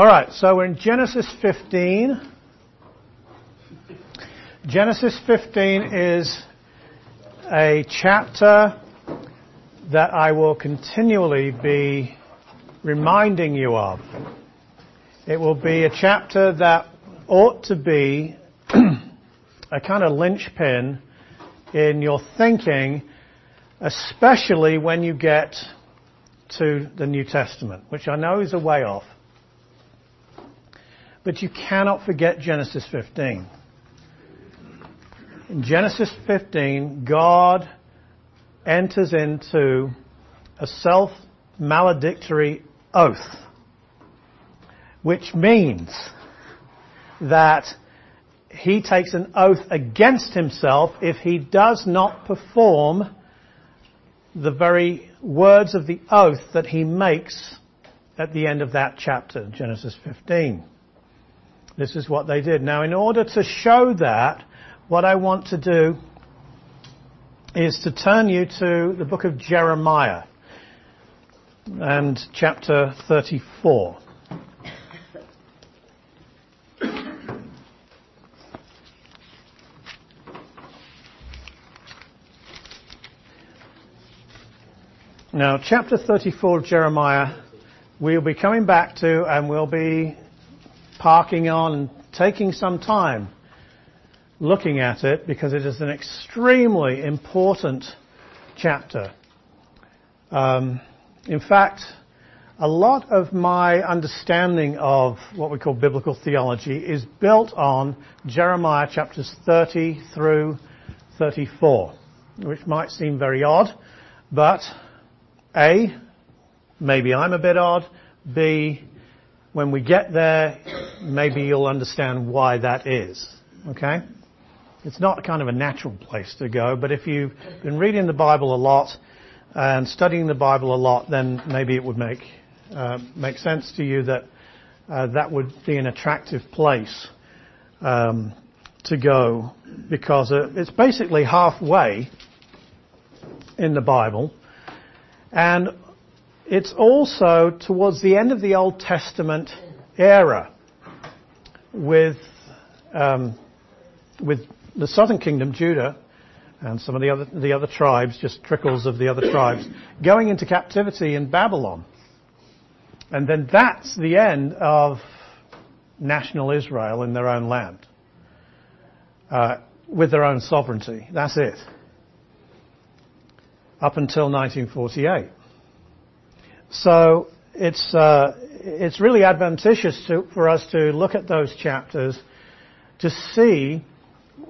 Alright, so we're in Genesis 15. Genesis 15 is a chapter that I will continually be reminding you of. It will be a chapter that ought to be a kind of linchpin in your thinking, especially when you get to the New Testament, which I know is a way off. But you cannot forget Genesis 15. In Genesis 15, God enters into a self-maledictory oath, which means that he takes an oath against himself if he does not perform the very words of the oath that he makes at the end of that chapter, Genesis 15. This is what they did. Now, in order to show that, what I want to do is to turn you to the book of Jeremiah and chapter 34. Now, chapter 34 of Jeremiah, we'll be coming back to and we'll be parking on and taking some time looking at it because it is an extremely important chapter. Um, in fact, a lot of my understanding of what we call biblical theology is built on Jeremiah chapters 30 through 34, which might seem very odd, but a, maybe I'm a bit odd. B, when we get there, maybe you'll understand why that is. Okay? It's not kind of a natural place to go, but if you've been reading the Bible a lot and studying the Bible a lot, then maybe it would make uh, make sense to you that uh, that would be an attractive place um, to go because it's basically halfway in the Bible and it's also towards the end of the Old Testament era with, um, with the southern kingdom, Judah, and some of the other, the other tribes, just trickles of the other tribes, going into captivity in Babylon. And then that's the end of national Israel in their own land. Uh, with their own sovereignty. That's it up until 1948. So it's uh, it's really adventitious to, for us to look at those chapters to see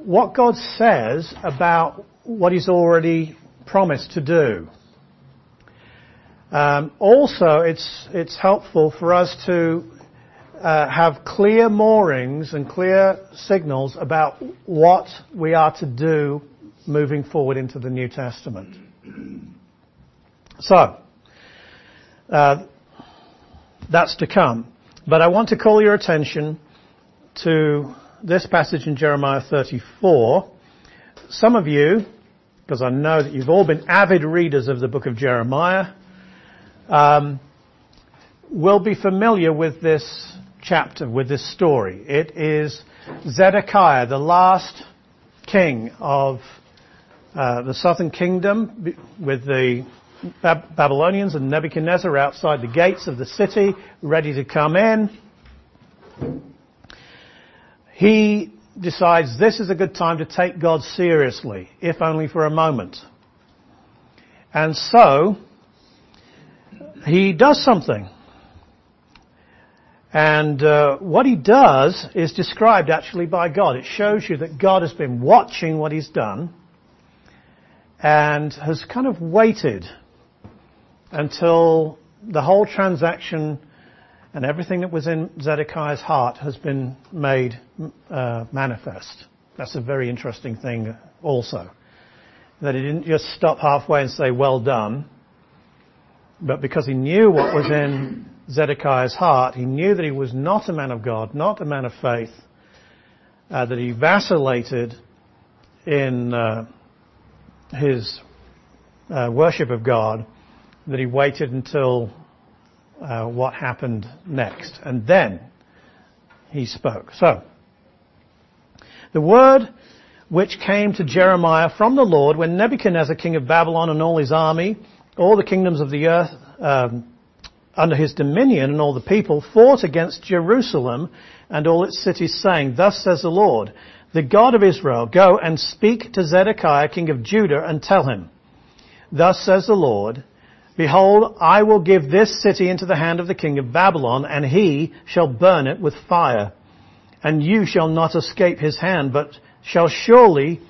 what God says about what He's already promised to do. Um, also, it's it's helpful for us to uh, have clear moorings and clear signals about what we are to do moving forward into the New Testament. So, that's to come. But I want to call your attention to this passage in Jeremiah 34. Some of you, because I know that you've all been avid readers of the book of Jeremiah, um, will be familiar with this chapter, with this story. It is Zedekiah, the last king of uh, the southern kingdom with the Babylonians and Nebuchadnezzar outside the gates of the city, ready to come in. He decides this is a good time to take God seriously, if only for a moment. And so, he does something. And uh, what he does is described actually by God. It shows you that God has been watching what he's done and has kind of waited until the whole transaction and everything that was in Zedekiah's heart has been made uh, manifest. That's a very interesting thing also. That he didn't just stop halfway and say, well done, but because he knew what was in Zedekiah's heart, he knew that he was not a man of God, not a man of faith, uh, that he vacillated in uh, his uh, worship of God that he waited until uh, what happened next. And then he spoke. So, the word which came to Jeremiah from the Lord when Nebuchadnezzar, king of Babylon, and all his army, all the kingdoms of the earth um, under his dominion, and all the people fought against Jerusalem and all its cities, saying, Thus says the Lord, the God of Israel, go and speak to Zedekiah, king of Judah, and tell him, Thus says the Lord, Behold, I will give this city into the hand of the king of Babylon, and he shall burn it with fire. And you shall not escape his hand, but shall surely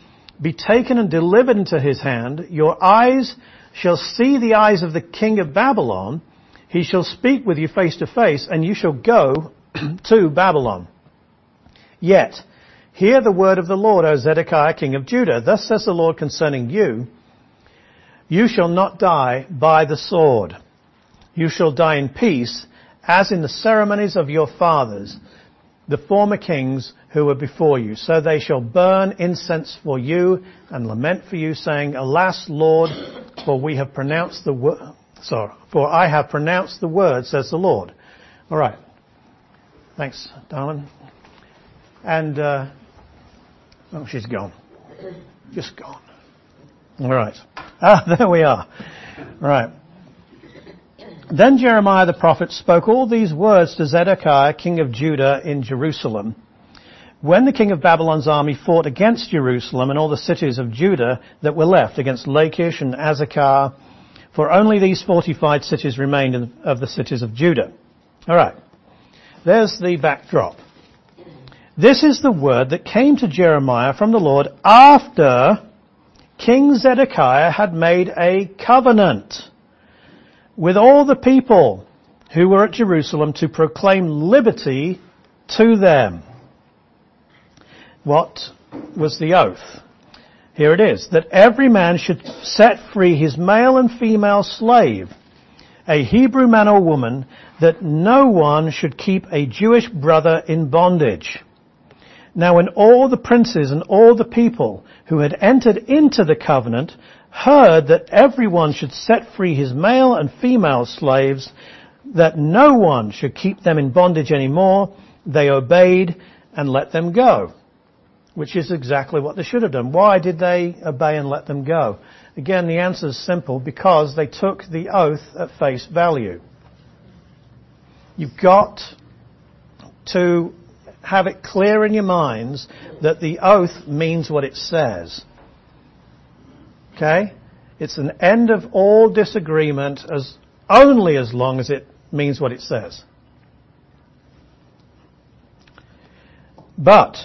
be taken and delivered into his hand. Your eyes shall see the eyes of the king of Babylon. He shall speak with you face to face, and you shall go to Babylon. Yet, hear the word of the Lord, O Zedekiah, king of Judah. Thus says the Lord concerning you, you shall not die by the sword. You shall die in peace, as in the ceremonies of your fathers, the former kings who were before you. So they shall burn incense for you and lament for you, saying, Alas, Lord, for we have pronounced the word, sorry, for I have pronounced the word, says the Lord. Alright. Thanks, darling. And, uh, oh, she's gone. Just gone. Alright. Ah, there we are. Right. Then Jeremiah the prophet spoke all these words to Zedekiah, king of Judah in Jerusalem. When the king of Babylon's army fought against Jerusalem and all the cities of Judah that were left against Lachish and Azekah, for only these fortified cities remained in, of the cities of Judah. Alright. There's the backdrop. This is the word that came to Jeremiah from the Lord after King Zedekiah had made a covenant with all the people who were at Jerusalem to proclaim liberty to them. What was the oath? Here it is, that every man should set free his male and female slave, a Hebrew man or woman, that no one should keep a Jewish brother in bondage. Now when all the princes and all the people who had entered into the covenant heard that everyone should set free his male and female slaves, that no one should keep them in bondage anymore, they obeyed and let them go. Which is exactly what they should have done. Why did they obey and let them go? Again, the answer is simple, because they took the oath at face value. You've got to have it clear in your minds that the oath means what it says. Okay? It's an end of all disagreement as only as long as it means what it says. But,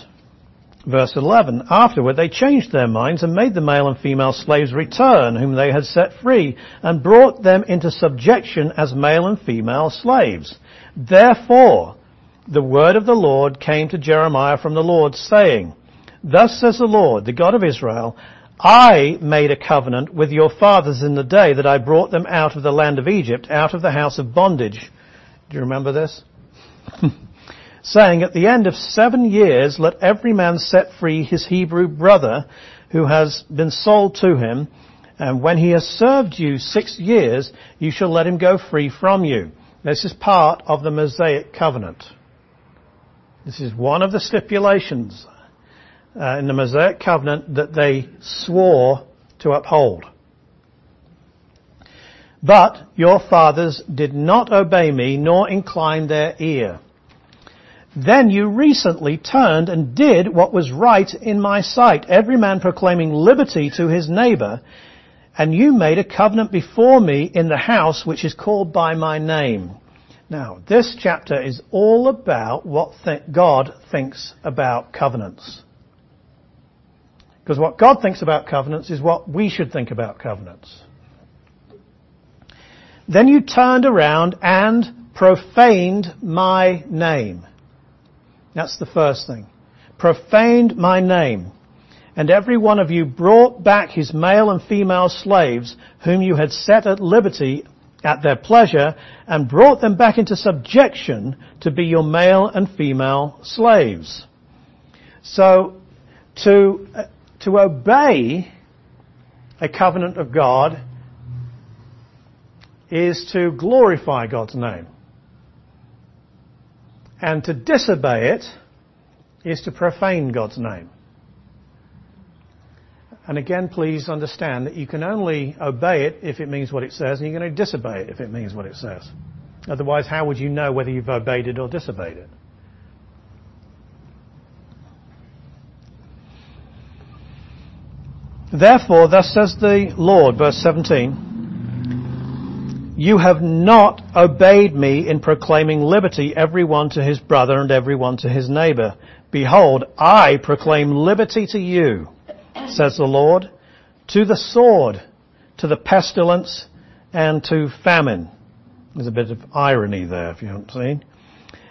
verse 11, afterward they changed their minds and made the male and female slaves return whom they had set free and brought them into subjection as male and female slaves. Therefore, the word of the Lord came to Jeremiah from the Lord saying, Thus says the Lord, the God of Israel, I made a covenant with your fathers in the day that I brought them out of the land of Egypt, out of the house of bondage. Do you remember this? Saying, at the end of seven years, let every man set free his Hebrew brother who has been sold to him, and when he has served you six years, you shall let him go free from you. This is part of the Mosaic covenant. This is one of the stipulations uh, in the Mosaic covenant that they swore to uphold. But your fathers did not obey me nor incline their ear. Then you recently turned and did what was right in my sight, every man proclaiming liberty to his neighbor, and you made a covenant before me in the house which is called by my name. Now, this chapter is all about what th- God thinks about covenants. Because what God thinks about covenants is what we should think about covenants. Then you turned around and profaned my name. That's the first thing. Profaned my name. And every one of you brought back his male and female slaves whom you had set at liberty at their pleasure and brought them back into subjection to be your male and female slaves. So, to, uh, to obey a covenant of God is to glorify God's name. And to disobey it is to profane God's name. And again, please understand that you can only obey it if it means what it says, and you can only disobey it if it means what it says. Otherwise, how would you know whether you've obeyed it or disobeyed it? Therefore, thus says the Lord, verse 17, You have not obeyed me in proclaiming liberty everyone to his brother and everyone to his neighbor. Behold, I proclaim liberty to you says the Lord, to the sword, to the pestilence, and to famine. There's a bit of irony there, if you haven't seen.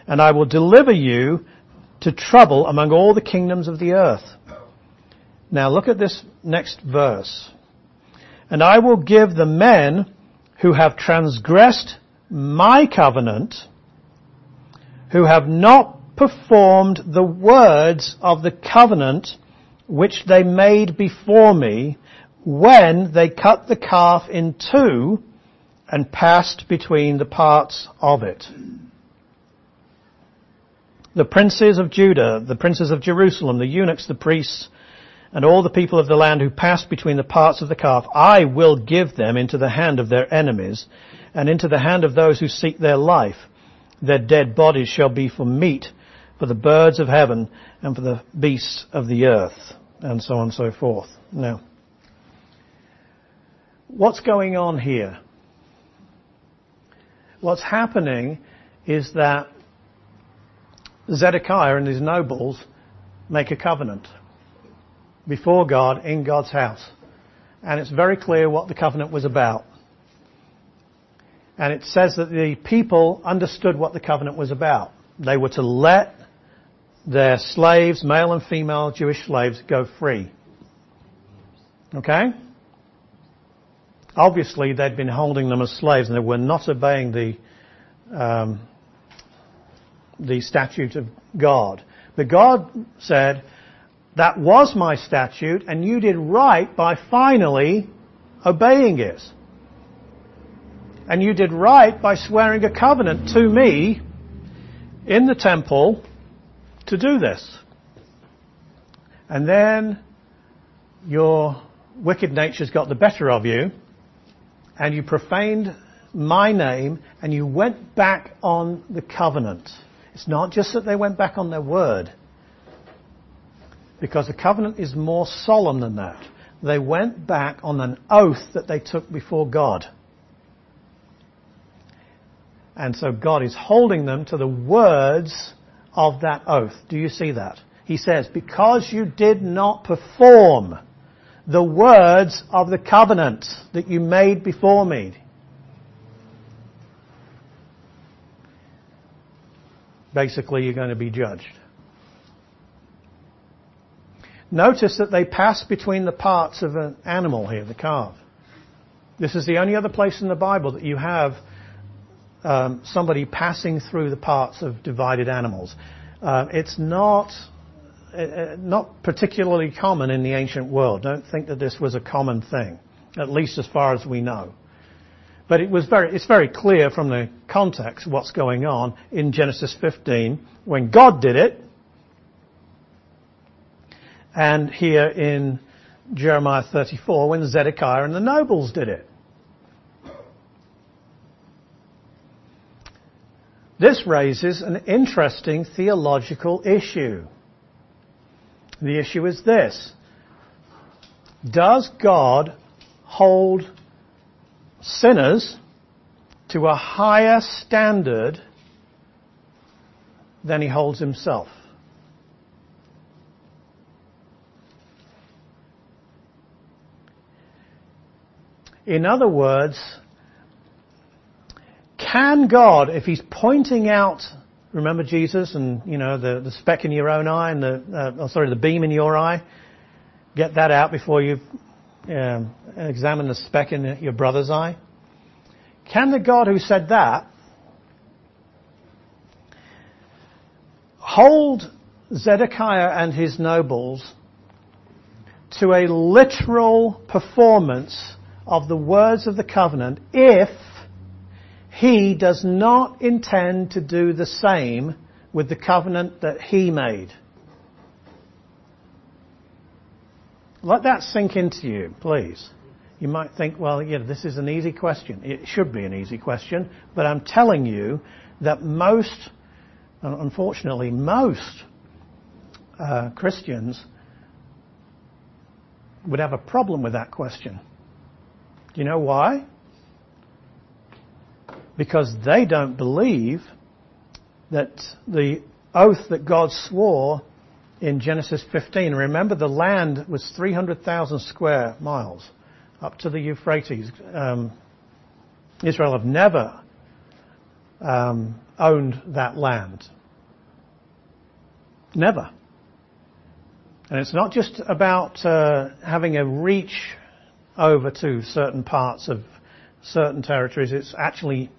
And I will deliver you to trouble among all the kingdoms of the earth. Now look at this next verse. And I will give the men who have transgressed my covenant, who have not performed the words of the covenant which they made before me when they cut the calf in two and passed between the parts of it. The princes of Judah, the princes of Jerusalem, the eunuchs, the priests, and all the people of the land who passed between the parts of the calf, I will give them into the hand of their enemies and into the hand of those who seek their life. Their dead bodies shall be for meat for the birds of heaven and for the beasts of the earth, and so on and so forth. Now, what's going on here? What's happening is that Zedekiah and his nobles make a covenant before God in God's house. And it's very clear what the covenant was about. And it says that the people understood what the covenant was about. They were to let their slaves, male and female Jewish slaves, go free. Okay? Obviously, they'd been holding them as slaves and they were not obeying the, um, the statute of God. But God said, that was my statute and you did right by finally obeying it. And you did right by swearing a covenant to me in the temple to do this. And then your wicked nature's got the better of you, and you profaned my name, and you went back on the covenant. It's not just that they went back on their word, because the covenant is more solemn than that. They went back on an oath that they took before God. And so God is holding them to the words of that oath. Do you see that? He says, because you did not perform the words of the covenant that you made before me. Basically, you're going to be judged. Notice that they pass between the parts of an animal here, the calf. This is the only other place in the Bible that you have somebody passing through the parts of divided animals. Uh, it's not uh, uh, not particularly common in the ancient world. Don't think that this was a common thing, at least as far as we know. But it was very, it's very clear from the context what's going on in Genesis 15 when God did it, and here in Jeremiah 34 when Zedekiah and the nobles did it. This raises an interesting theological issue. The issue is this. Does God hold sinners to a higher standard than he holds himself? In other words, can God, if He's pointing out, remember Jesus and, you know, the, the speck in your own eye and the, uh, oh, sorry, the beam in your eye, get that out before you um, examine the speck in your brother's eye? Can the God who said that hold Zedekiah and his nobles to a literal performance of the words of the covenant if he does not intend to do the same with the covenant that he made? Let that sink into you, please. You might think, well, yeah, this is an easy question. It should be an easy question, but I'm telling you that most, unfortunately, most uh, Christians would have a problem with that question. Do you know why? Because they don't believe that the oath that God swore in Genesis 15, remember the land was 300,000 square miles up to the Euphrates. Um, Israel have never um, owned that land. Never. And it's not just about uh, having a reach over to certain parts of certain territories, it's actually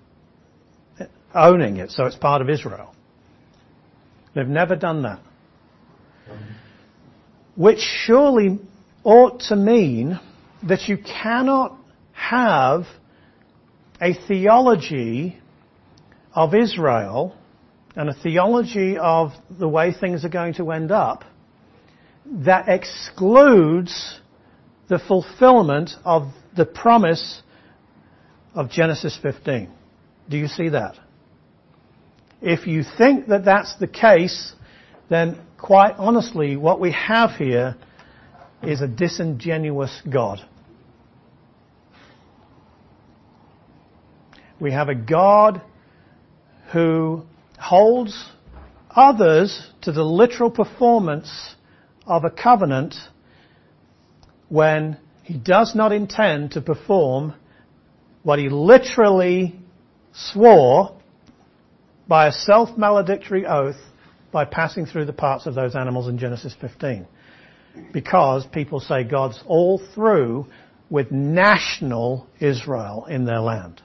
owning it, so it's part of Israel. They've never done that. Which surely ought to mean that you cannot have a theology of Israel and a theology of the way things are going to end up that excludes the fulfillment of the promise of Genesis 15. Do you see that? If you think that that's the case, then quite honestly, what we have here is a disingenuous God. We have a God who holds others to the literal performance of a covenant when he does not intend to perform what he literally swore by a self-maledictory oath by passing through the parts of those animals in Genesis 15. Because people say God's all through with national Israel in their land.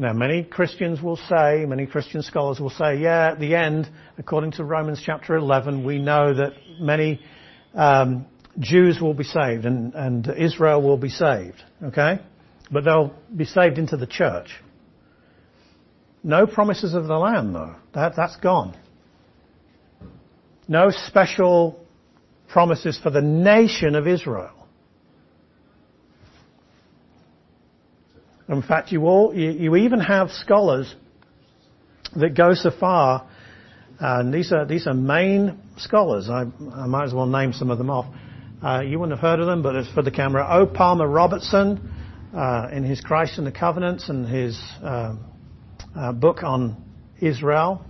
Now, many Christians will say, many Christian scholars will say, yeah, at the end, according to Romans chapter 11, we know that many um, Jews will be saved and, and Israel will be saved. Okay? But they'll be saved into the church. No promises of the land, though. That, that's gone. No special promises for the nation of Israel. In fact, you, all, you, you even have scholars that go so far, and these are, these are main scholars. I, I might as well name some of them off. Uh, you wouldn't have heard of them, but it's for the camera. O. Palmer Robertson, uh, in his Christ and the Covenants and his uh, book on Israel,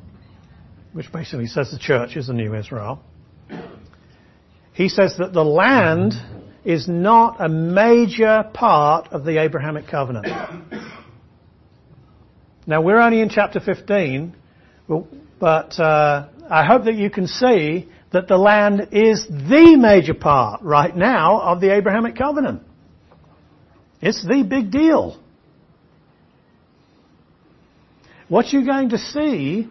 which basically says the church is the new Israel. He says that the land is not a major part of the Abrahamic covenant. Now we're only in chapter 15, but uh, I hope that you can see that the land is the major part right now of the Abrahamic covenant. It's the big deal. What you're going to see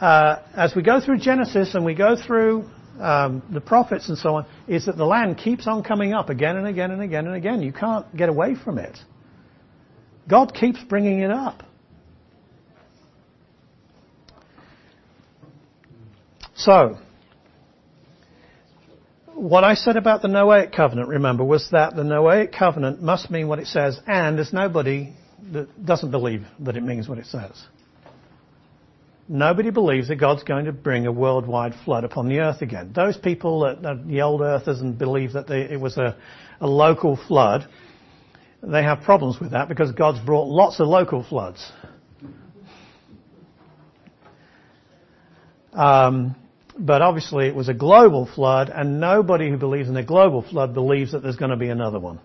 uh, as we go through Genesis and we go through um, the prophets and so on, is that the land keeps on coming up again and again and again and again. You can't get away from it. God keeps bringing it up. So, what I said about the Noahic covenant, remember, was that the Noahic covenant must mean what it says, and there's nobody that doesn't believe that it means what it says. Nobody believes that God's going to bring a worldwide flood upon the earth again. Those people that, the old earthers and believe that they, it was a, a local flood, they have problems with that because God's brought lots of local floods. Um, but obviously it was a global flood and nobody who believes in a global flood believes that there's going to be another one.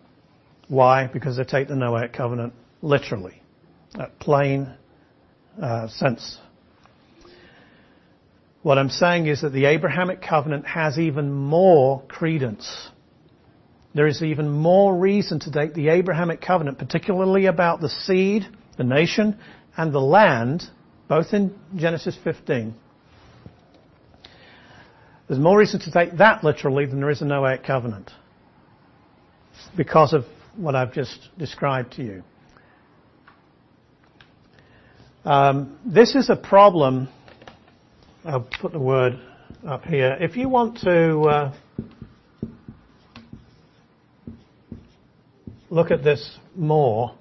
Why? Because they take the Noahic covenant literally. That plain uh, sense what I'm saying is that the Abrahamic covenant has even more credence. There is even more reason to take the Abrahamic covenant, particularly about the seed, the nation, and the land, both in Genesis 15. There's more reason to take that literally than there is a Noahic covenant. Because of what I've just described to you. Um, this is a problem. I'll put the word up here. If you want to uh, look at this more,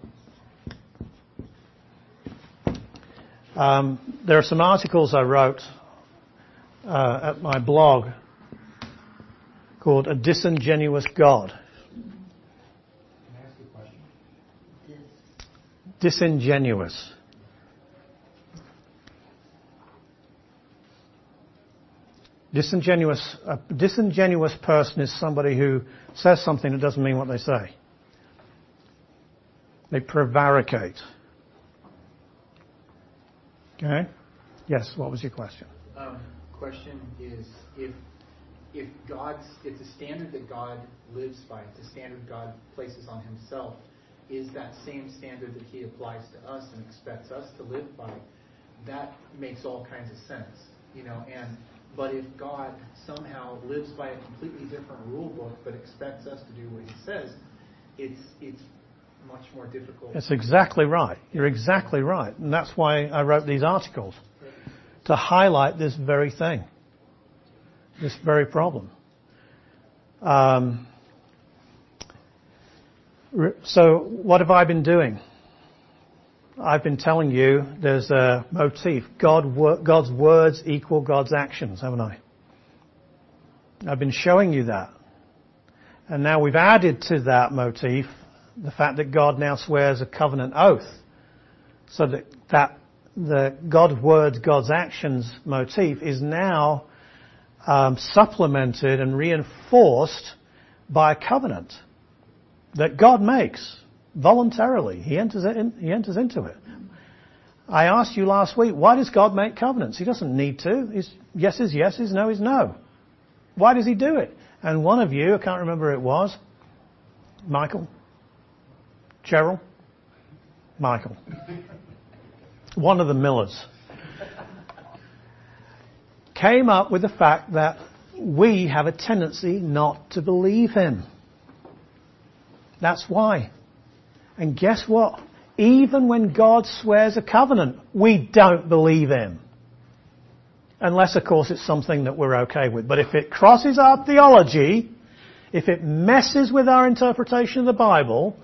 um, there are some articles I wrote uh, at my blog called A Disingenuous God. Can I ask you a question? Disingenuous. Disingenuous, a disingenuous person is somebody who says something that doesn't mean what they say. They prevaricate. Okay? Yes, what was your question? Um, question is if if God's it's a standard that God lives by, it's a standard God places on himself, is that same standard that he applies to us and expects us to live by, that makes all kinds of sense. You know, and but if God somehow lives by a completely different rule book but expects us to do what he says, it's it's much more difficult. That's exactly right. You're exactly right. And that's why I wrote these articles. To highlight this very thing. This very problem. Um, so what have I been doing? I've been telling you there's a motif. God, God's words equal God's actions, haven't I? I've been showing you that. And now we've added to that motif the fact that God now swears a covenant oath. So that, that the God's words, God's actions motif is now um, supplemented and reinforced by a covenant that God makes voluntarily. He enters, in, he enters into it. I asked you last week, why does God make covenants? He doesn't need to. His yes is yes, his no is no. Why does he do it? And one of you, I can't remember who it was, Michael, Cheryl, Michael, one of the Millers, came up with the fact that we have a tendency not to believe him. That's why. And guess what? Even when God swears a covenant, we don't believe him. Unless, of course, it's something that we're okay with. But if it crosses our theology, if it messes with our interpretation of the Bible,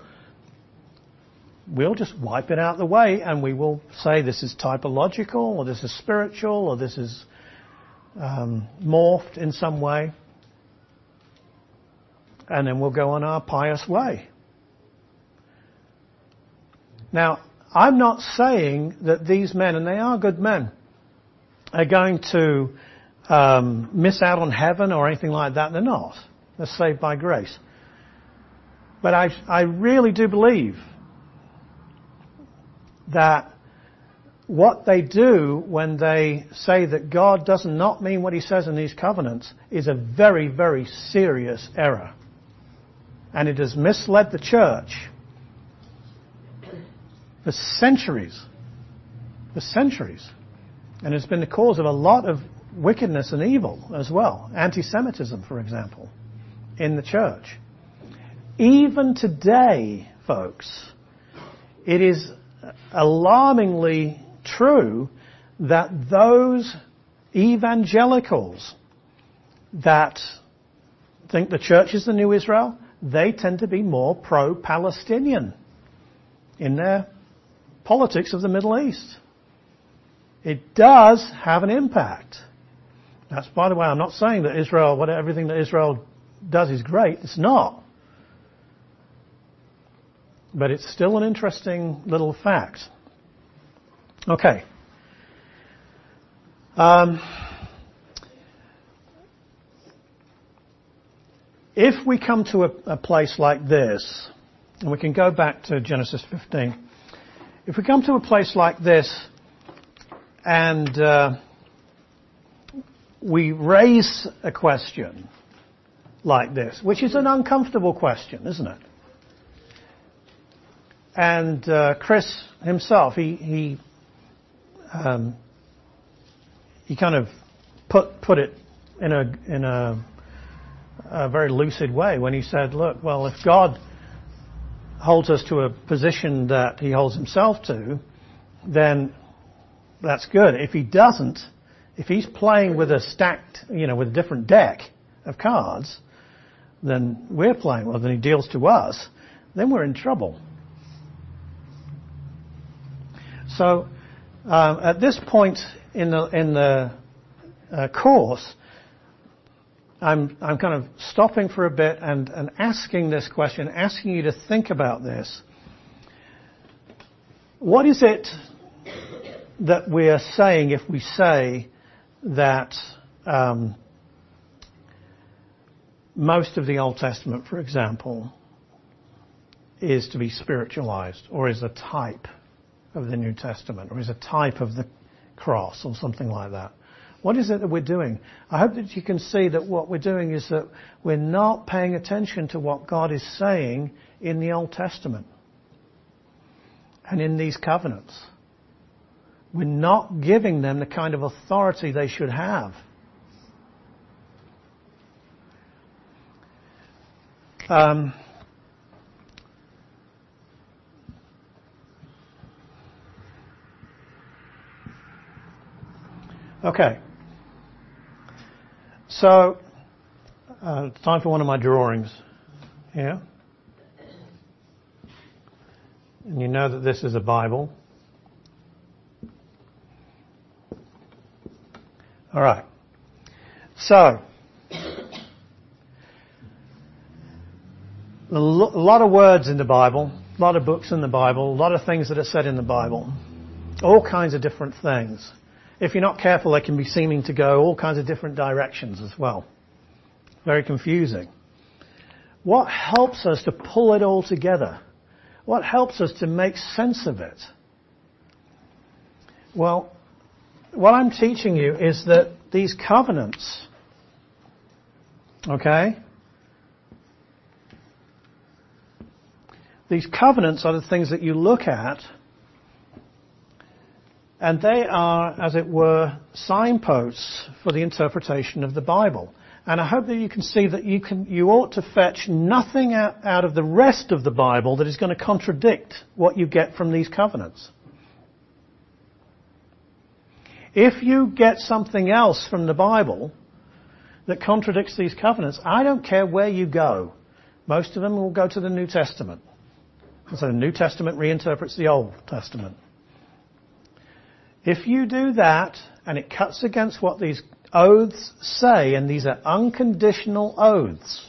we'll just wipe it out the way and we will say this is typological or this is spiritual or this is um, morphed in some way. And then we'll go on our pious way. Now, I'm not saying that these men, and they are good men, are going to um, miss out on heaven or anything like that. They're not. They're saved by grace. But I, I really do believe that what they do when they say that God does not mean what he says in these covenants is a very, very serious error. And it has misled the church for centuries. For centuries. And it's been the cause of a lot of wickedness and evil as well. Anti-Semitism, for example, in the church. Even today, folks, it is alarmingly true that those evangelicals that think the church is the new Israel, they tend to be more pro-Palestinian in their politics of the Middle East. It does have an impact. That's, by the way, I'm not saying that Israel, everything that Israel does is great. It's not. But it's still an interesting little fact. Okay. Um, if we come to a, a, place like this, and we can go back to Genesis 15, if we come to a place like this and uh, we raise a question like this, which is an uncomfortable question, isn't it? And uh, Chris himself, he, he um, he kind of put put it in a in a, a very lucid way when he said, "Look, well, if God holds us to a position that He holds Himself to, then that's good. If he doesn't, if he's playing with a stacked, you know, with a different deck of cards than we're playing with, and he deals to us, then we're in trouble. So, um, at this point in the in the uh, course, I'm kind of stopping for a bit and, and asking this question, asking you to think about this. What is it that we are saying if we say that um, most of the Old Testament, for example, is to be spiritualized or is a type of the New Testament or is a type of the cross or something like that. What is it that we're doing? I hope that you can see that what we're doing is that we're not paying attention to what God is saying in the Old Testament and in these covenants. We're not giving them the kind of authority they should have. Um, okay. So, uh, time for one of my drawings here. And you know that this is a Bible. All right. So, a lot of words in the Bible, a lot of books in the Bible, a lot of things that are said in the Bible, all kinds of different things. If you're not careful, they can be seeming to go all kinds of different directions as well. Very confusing. What helps us to pull it all together? What helps us to make sense of it? Well, what I'm teaching you is that these covenants, okay, these covenants are the things that you look at, and they are, as it were, signposts for the interpretation of the Bible. And I hope that you can see that you can, you ought to fetch nothing out, out of the rest of the Bible that is going to contradict what you get from these covenants. If you get something else from the Bible that contradicts these covenants, I don't care where you go. Most of them will go to the New Testament. So the New Testament reinterprets the Old Testament. If you do that, and it cuts against what these oaths say, and these are unconditional oaths.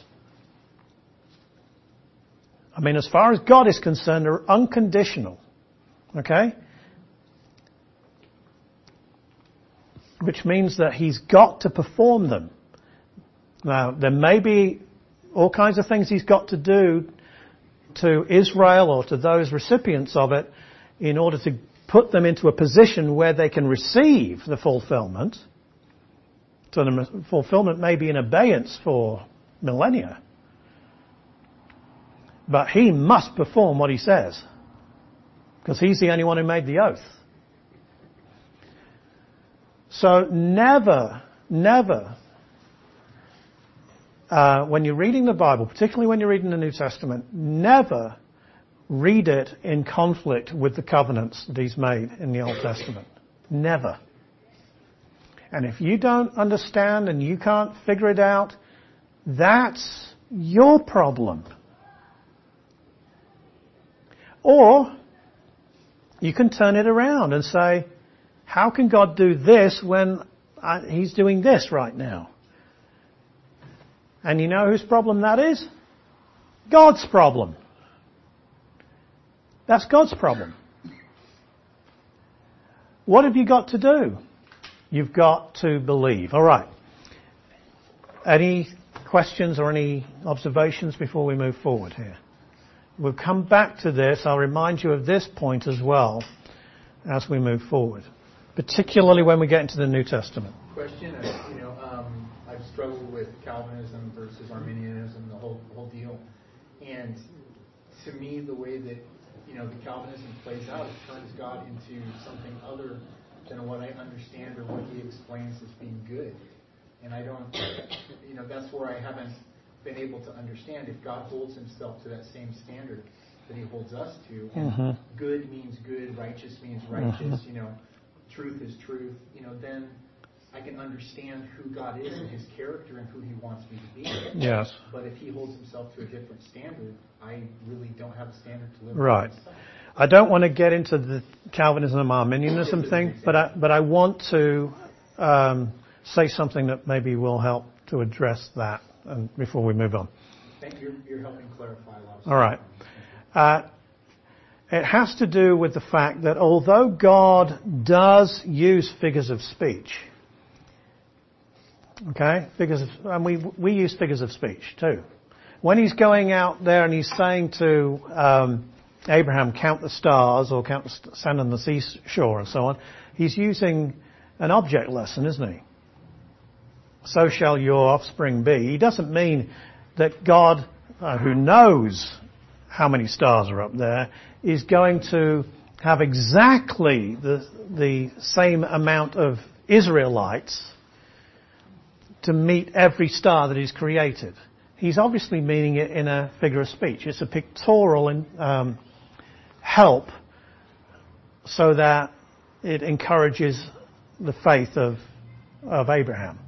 I mean, as far as God is concerned, they're unconditional. Okay? which means that he's got to perform them. Now, there may be all kinds of things he's got to do to Israel or to those recipients of it in order to put them into a position where they can receive the fulfillment. So the fulfillment may be in abeyance for millennia. But he must perform what he says. Because he's the only one who made the oath. So never, never, uh, when you're reading the Bible, particularly when you're reading the New Testament, never read it in conflict with the covenants that he's made in the Old Testament. Never. And if you don't understand and you can't figure it out, that's your problem. Or you can turn it around and say, how can God do this when I, He's doing this right now? And you know whose problem that is? God's problem. That's God's problem. What have you got to do? You've got to believe. All right. Any questions or any observations before we move forward here? We'll come back to this. I'll remind you of this point as well as we move forward particularly when we get into the New Testament. Question, uh, you know, um, I've struggled with Calvinism versus Arminianism, the whole whole deal, and to me, the way that you know the Calvinism plays out, it turns God into something other than what I understand or what He explains as being good, and I don't, you know, that's where I haven't been able to understand if God holds Himself to that same standard that He holds us to, mm-hmm. good means good, righteous means righteous, mm-hmm. you know truth is truth, you know, then I can understand who God is and His character and who He wants me to be. Yes. But if He holds Himself to a different standard, I really don't have a standard to live Right. by. I don't want to get into the Calvinism and Arminianism thing, but I, but I want to um, say something that maybe will help to address that and before we move on. Thank you. You're helping clarify a lot of All right. Uh, it has to do with the fact that although God does use figures of speech, okay, figures of, and we we use figures of speech too. When he's going out there and he's saying to um, Abraham, "Count the stars" or "Count the sand on the seashore" and so on, he's using an object lesson, isn't he? So shall your offspring be. He doesn't mean that God, uh, who knows how many stars are up there, is going to have exactly the, the same amount of Israelites to meet every star that he's created. He's obviously meaning it in a figure of speech. It's a pictorial in, um, help so that it encourages the faith of, of Abraham.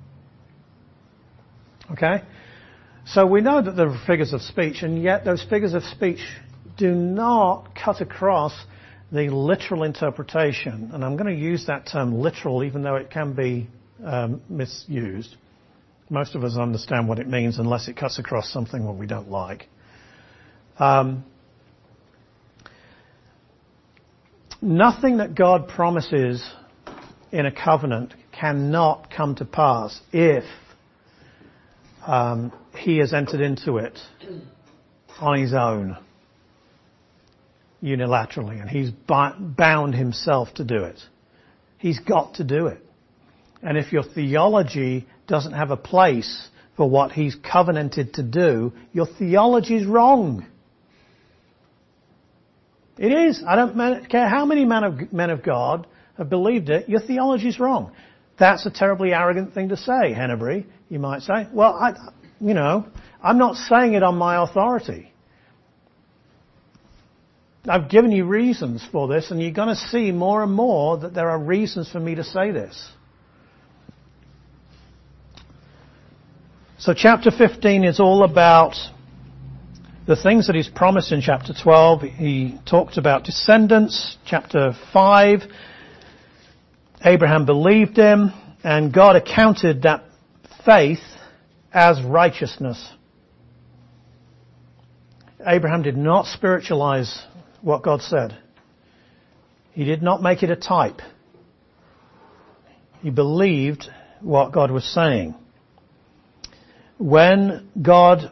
Okay? So we know that there are figures of speech, and yet those figures of speech do not cut across the literal interpretation. And I'm going to use that term literal, even though it can be um, misused. Most of us understand what it means unless it cuts across something that we don't like. Um, nothing that God promises in a covenant cannot come to pass if um, he has entered into it on his own, unilaterally, and he's bound himself to do it. He's got to do it. And if your theology doesn't have a place for what he's covenanted to do, your theology is wrong. It is. I don't care how many men of, men of God have believed it, your theology is wrong. That's a terribly arrogant thing to say, Henebury, you might say. Well, I, you know, I'm not saying it on my authority. I've given you reasons for this, and you're going to see more and more that there are reasons for me to say this. So chapter 15 is all about the things that he's promised in chapter 12. He talked about descendants. Chapter 5, Abraham believed him, and God accounted that faith as righteousness. Abraham did not spiritualize what God said. He did not make it a type. He believed what God was saying. When God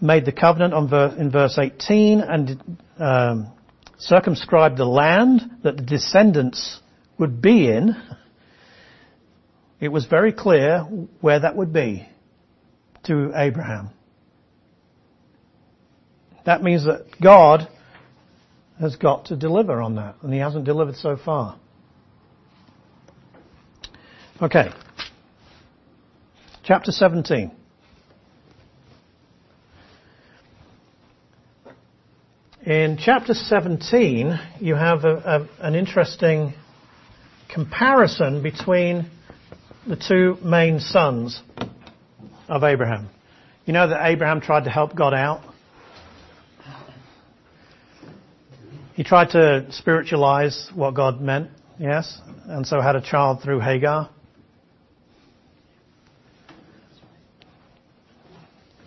made the covenant in verse 18 and um, circumscribed the land that the descendants would be in, it was very clear where that would be to Abraham. That means that God has got to deliver on that, and he hasn't delivered so far. Okay. Chapter 17. In chapter 17, you have a, a, an interesting comparison between the two main sons of Abraham. You know that Abraham tried to help God out? He tried to spiritualize what God meant, yes, and so had a child through Hagar.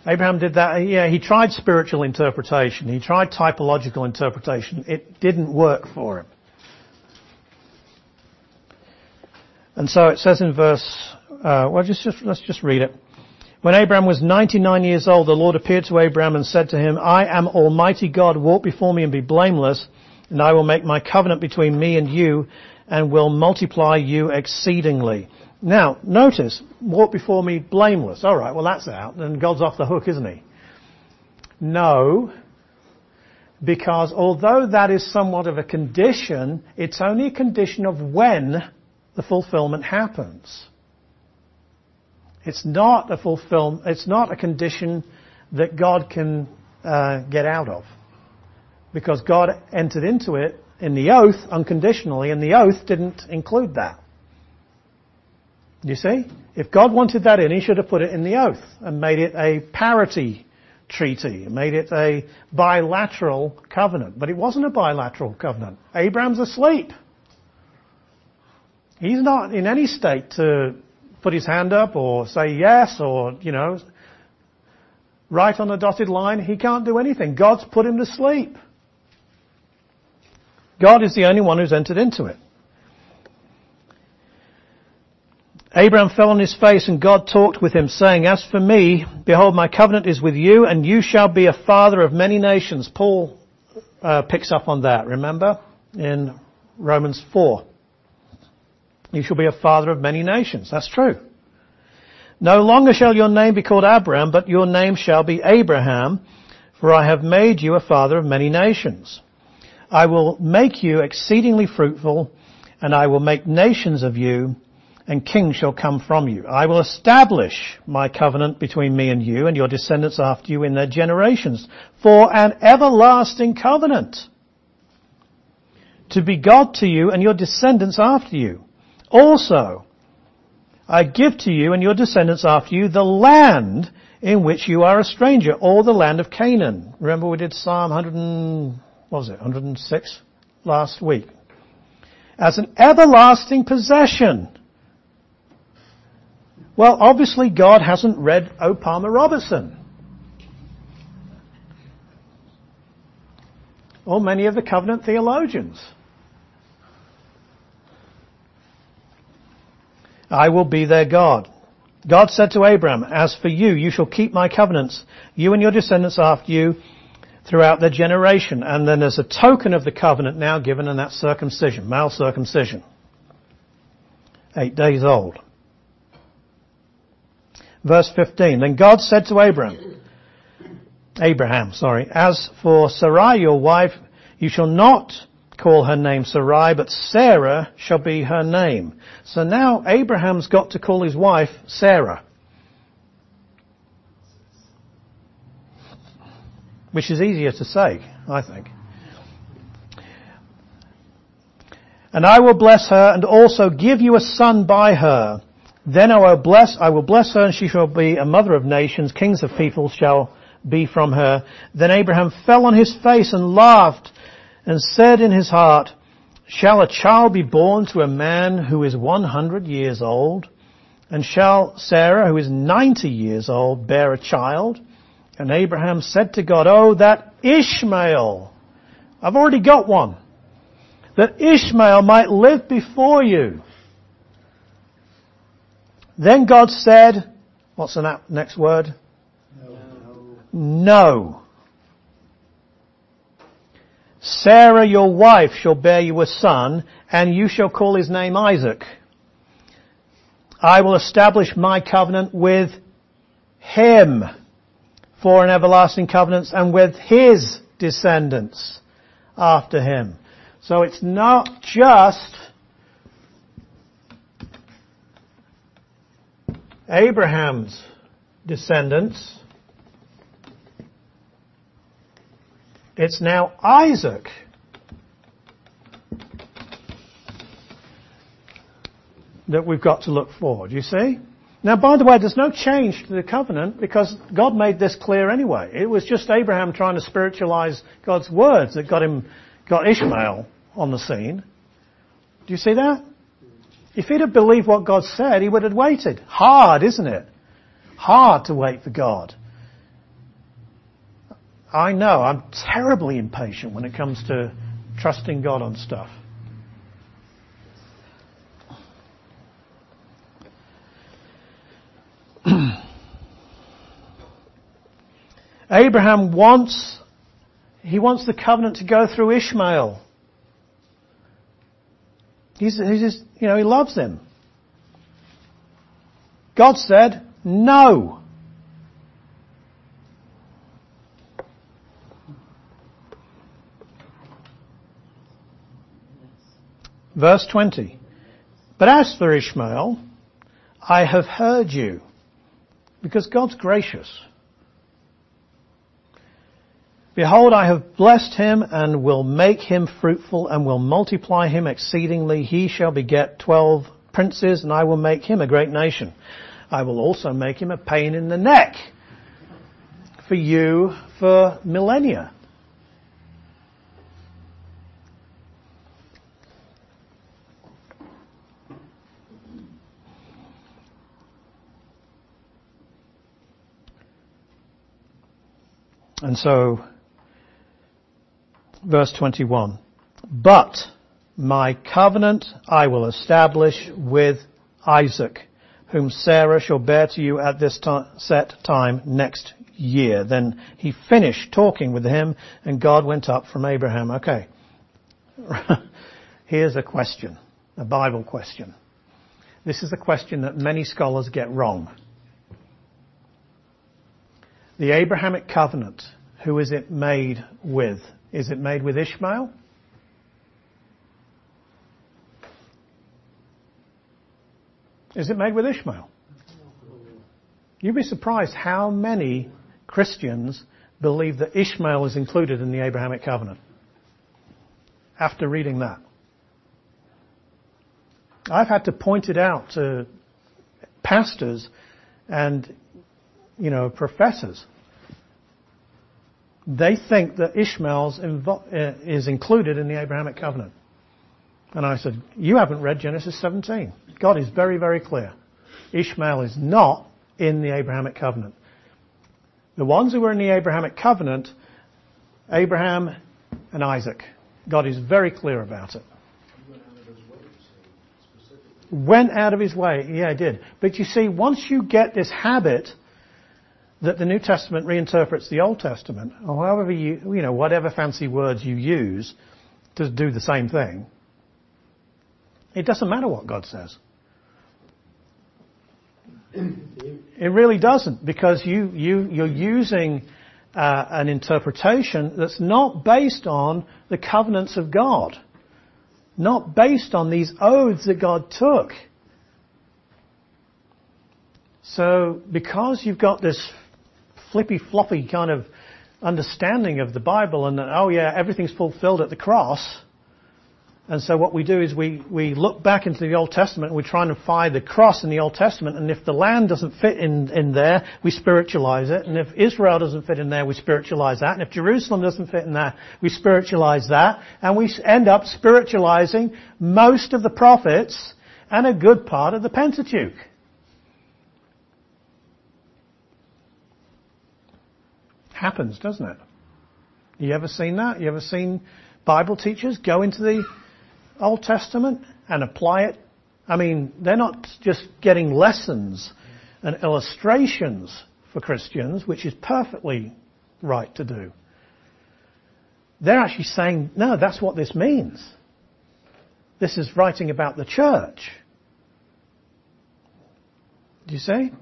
Abraham did that. Yeah, he tried spiritual interpretation. He tried typological interpretation. It didn't work for him. And so it says in verse, uh, well, just, just, let's just read it. When Abraham was 99 years old, the Lord appeared to Abraham and said to him, I am Almighty God, walk before me and be blameless, and I will make my covenant between me and you, and will multiply you exceedingly. Now, notice, walk before me blameless. Alright, well that's out, and God's off the hook, isn't he? No, because although that is somewhat of a condition, it's only a condition of when the fulfillment happens. It's not a fulfillment, it's not a condition that God can uh, get out of. Because God entered into it in the oath unconditionally, and the oath didn't include that. You see? If God wanted that in, He should have put it in the oath and made it a parity treaty, made it a bilateral covenant. But it wasn't a bilateral covenant. Abraham's asleep. He's not in any state to put his hand up or say yes or, you know, write on a dotted line. He can't do anything. God's put him to sleep. God is the only one who's entered into it. Abraham fell on his face and God talked with him saying, As for me, behold my covenant is with you and you shall be a father of many nations. Paul uh, picks up on that, remember? In Romans 4. You shall be a father of many nations. That's true. No longer shall your name be called Abram, but your name shall be Abraham, for I have made you a father of many nations. I will make you exceedingly fruitful, and I will make nations of you, and kings shall come from you. I will establish my covenant between me and you and your descendants after you in their generations for an everlasting covenant to be God to you and your descendants after you. Also, I give to you and your descendants after you the land in which you are a stranger, or the land of Canaan. Remember we did Psalm 100 and, what was it, 106 last week. As an everlasting possession. Well, obviously God hasn't read O. Palmer Robertson. Or many of the covenant theologians. I will be their God. God said to Abraham, As for you, you shall keep my covenants, you and your descendants after you, throughout their generation. And then there's a token of the covenant now given, and that's circumcision, male circumcision. Eight days old. Verse 15. Then God said to Abraham, Abraham, sorry, as for Sarai your wife, you shall not call her name Sarai, but Sarah shall be her name. So now Abraham's got to call his wife Sarah. Which is easier to say, I think. And I will bless her and also give you a son by her. Then I will bless, I will bless her and she shall be a mother of nations. Kings of people shall be from her. Then Abraham fell on his face and laughed and said in his heart, Shall a child be born to a man who is 100 years old? And shall Sarah, who is 90 years old, bear a child? And Abraham said to God, Oh, that Ishmael, I've already got one, that Ishmael might live before you. Then God said, what's the next word? No. no. Sarah your wife shall bear you a son, and you shall call his name Isaac. I will establish my covenant with him for an everlasting covenant and with his descendants after him. So it's not just Abraham's descendants It's now Isaac. That we've got to look for. Do you see? Now, by the way, there's no change to the covenant because God made this clear anyway. It was just Abraham trying to spiritualize God's words that got him, got Ishmael on the scene. Do you see that? If he'd have believed what God said, he would have waited. Hard, isn't it? Hard to wait for God. I know I'm terribly impatient when it comes to trusting God on stuff. Abraham wants, he wants the covenant to go through Ishmael. He's, he's just, you know, he loves them. God said, no. Verse 20. But as for Ishmael, I have heard you. Because God's gracious. Behold, I have blessed him and will make him fruitful and will multiply him exceedingly. He shall beget twelve princes and I will make him a great nation. I will also make him a pain in the neck for you for millennia. And so, verse 21. But my covenant I will establish with Isaac, whom Sarah shall bear to you at this set time next year. Then he finished talking with him and God went up from Abraham. Okay. Here's a question, a Bible question. This is a question that many scholars get wrong. The Abrahamic covenant, who is it made with? Is it made with Ishmael? Is it made with Ishmael? You'd be surprised how many Christians believe that Ishmael is included in the Abrahamic covenant. After reading that. I've had to point it out to pastors and, you know, professors. They think that Ishmael uh, is included in the Abrahamic covenant. And I said, you haven't read Genesis 17. God is very, very clear. Ishmael is not in the Abrahamic covenant. The ones who were in the Abrahamic covenant, Abraham and Isaac. God is very clear about it. Went out of his way. Yeah, he did. But you see, once you get this habit that the New Testament reinterprets the Old Testament, or however you, you know, whatever fancy words you use to do the same thing, it doesn't matter what God says. It really doesn't because you, you, you're using uh, an interpretation that's not based on the covenants of God. Not based on these oaths that God took. So, because you've got this flippy floppy kind of understanding of the Bible and that, oh yeah, everything's fulfilled at the cross, and so what we do is we, we look back into the Old Testament and we try and find the cross in the Old Testament and if the land doesn't fit in, in there, we spiritualize it. And if Israel doesn't fit in there, we spiritualize that. And if Jerusalem doesn't fit in there, we spiritualize that. And we end up spiritualizing most of the prophets and a good part of the Pentateuch. Happens, doesn't it? You ever seen that? You ever seen Bible teachers go into the Old Testament and apply it. I mean, they're not just getting lessons and illustrations for Christians, which is perfectly right to do. They're actually saying, no, that's what this means. This is writing about the church. Do you see?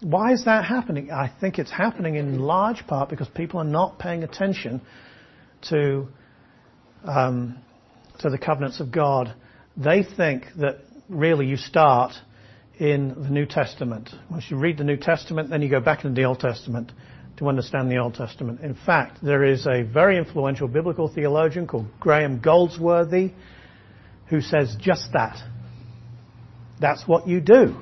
Why is that happening? I think it's happening in large part because people are not paying attention to um, to the covenants of God, they think that really you start in the New Testament. Once you read the New Testament, then you go back into the Old Testament to understand the Old Testament. In fact, there is a very influential biblical theologian called Graham Goldsworthy who says just that. That's what you do.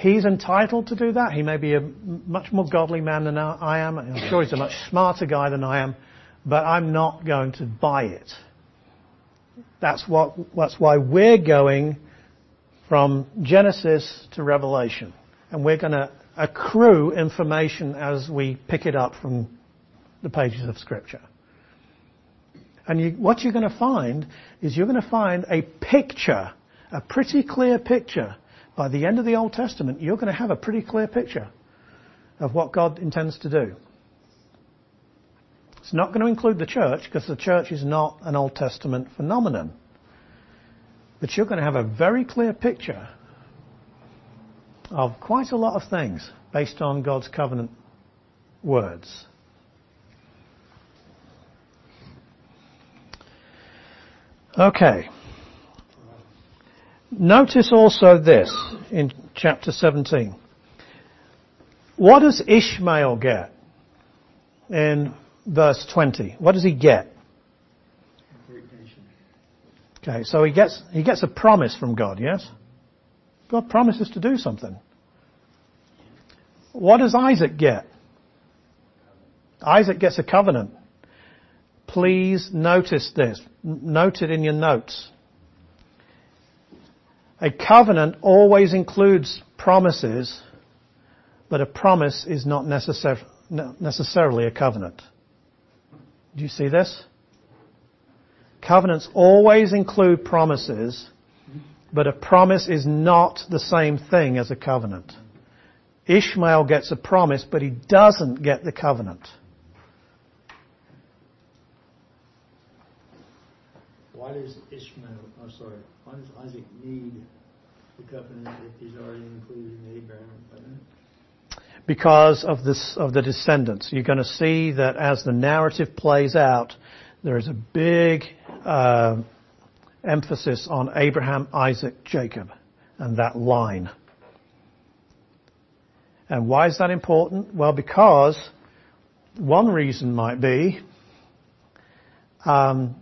He's entitled to do that. He may be a much more godly man than I am. I'm sure he's a much smarter guy than I am but I'm not going to buy it. That's what, that's why we're going from Genesis to Revelation. And we're going to accrue information as we pick it up from the pages of Scripture. And you, what you're going to find is you're going to find a picture, a pretty clear picture. By the end of the Old Testament, you're going to have a pretty clear picture of what God intends to do. It's not going to include the church because the church is not an Old Testament phenomenon. But you're going to have a very clear picture of quite a lot of things based on God's covenant words. Okay. Notice also this in chapter 17. What does Ishmael get in verse 20? What does he get? Okay, so he gets, he gets a promise from God, yes? God promises to do something. What does Isaac get? Isaac gets a covenant. Please notice this. Note it in your notes. A covenant always includes promises, but a promise is not necessar- necessarily a covenant. Do you see this? Covenants always include promises, but a promise is not the same thing as a covenant. Ishmael gets a promise, but he doesn't get the covenant. Why does Ishmael, oh sorry, why does Isaac need the covenant if he's already included in the Abraham covenant? Because of this, of the descendants. You're going to see that as the narrative plays out, there is a big uh, emphasis on Abraham, Isaac, Jacob, and that line. And why is that important? Well, because one reason might be um,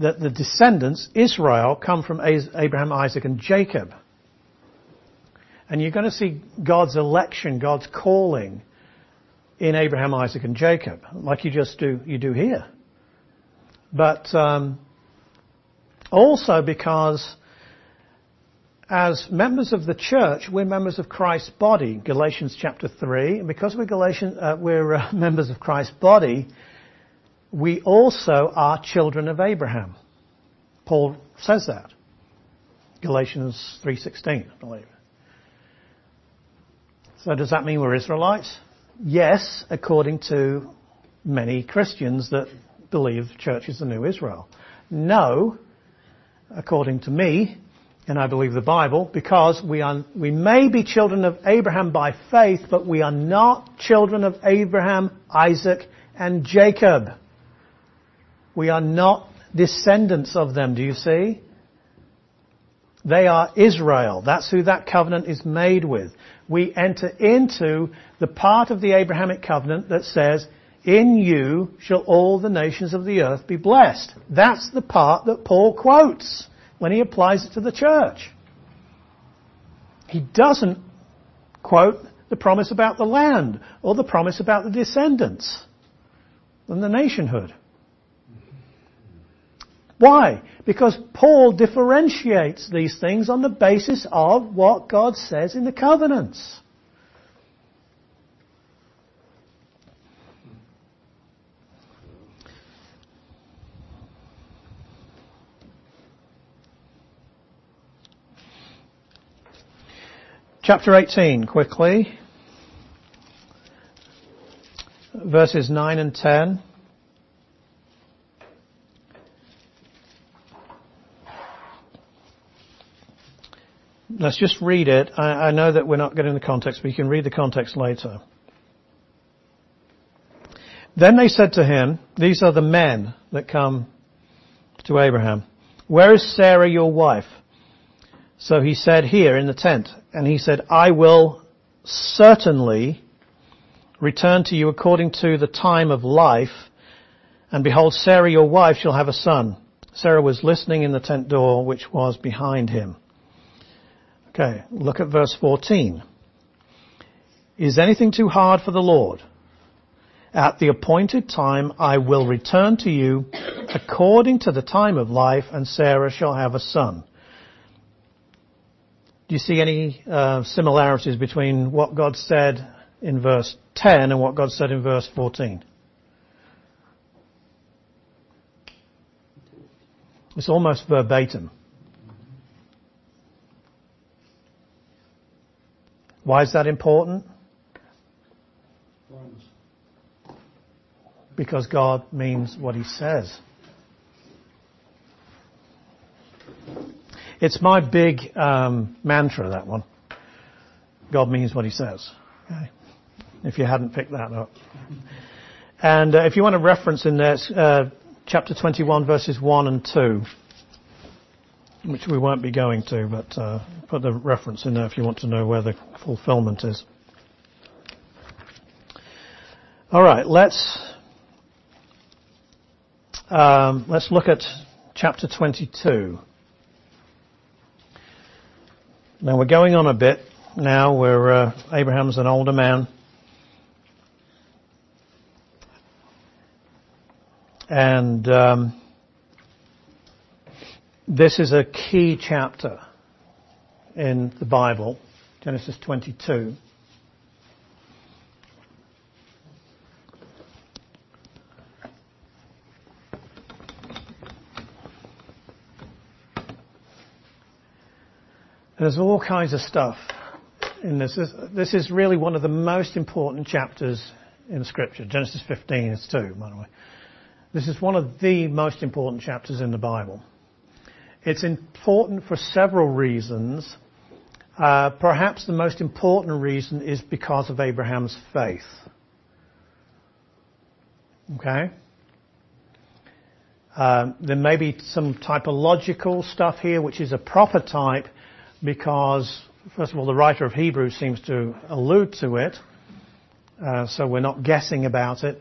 that the descendants, Israel, come from Abraham, Isaac, and Jacob. And you're going to see God's election, God's calling in Abraham, Isaac, and Jacob, like you just do, you do here. But um, also because as members of the church, we're members of Christ's body, Galatians chapter 3, and because we're, Galatians, uh, we're uh, members of Christ's body, we also are children of Abraham. Paul says that. Galatians 3.16, I believe. So does that mean we're Israelites? Yes, according to many Christians that believe the church is the new Israel. No, according to me, and I believe the Bible, because we are, we may be children of Abraham by faith, but we are not children of Abraham, Isaac, and Jacob. We are not descendants of them, do you see? They are Israel. That's who that covenant is made with. We enter into the part of the Abrahamic covenant that says, in you shall all the nations of the earth be blessed. That's the part that Paul quotes when he applies it to the church. He doesn't quote the promise about the land or the promise about the descendants and the nationhood. Why? Because Paul differentiates these things on the basis of what God says in the covenants. Chapter 18, quickly. Verses 9 and 10. Let's just read it. I, I know that we're not getting the context, but you can read the context later. Then they said to him, these are the men that come to Abraham, where is Sarah your wife? So he said, here in the tent. And he said, I will certainly return to you according to the time of life. And behold, Sarah your wife shall have a son. Sarah was listening in the tent door which was behind him. Okay, look at verse 14. Is anything too hard for the Lord? At the appointed time I will return to you according to the time of life and Sarah shall have a son. Do you see any uh, similarities between what God said in verse 10 and what God said in verse 14? It's almost verbatim. Why is that important? Because God means what He says. It's my big um, mantra, that one. God means what He says. Okay. If you hadn't picked that up. And uh, if you want a reference in there, uh, chapter 21 verses 1 and 2 which we won't be going to, but uh, put the reference in there if you want to know where the fulfillment is. All right, let's um, let's look at chapter 22. Now we're going on a bit now where uh, Abraham's an older man. And um, this is a key chapter in the Bible, Genesis 22. There's all kinds of stuff in this. this. Is really one of the most important chapters in Scripture. Genesis 15 is too, by the way. This is one of the most important chapters in the Bible. It's important for several reasons. Uh, perhaps the most important reason is because of Abraham's faith. Okay? Um, there may be some typological stuff here, which is a proper type because, first of all, the writer of Hebrews seems to allude to it, uh, so we're not guessing about it.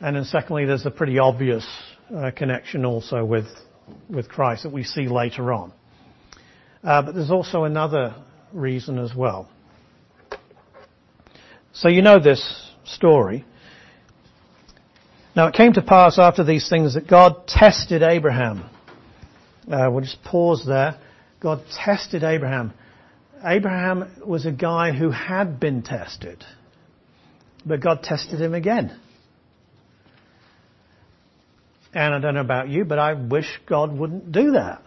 And then secondly, there's a pretty obvious uh, connection also with, with Christ that we see later on. Uh, but there's also another reason as well. So you know this story. Now it came to pass after these things that God tested Abraham. Uh, we'll just pause there. God tested Abraham. Abraham was a guy who had been tested, but God tested him again. And I don't know about you, but I wish God wouldn't do that.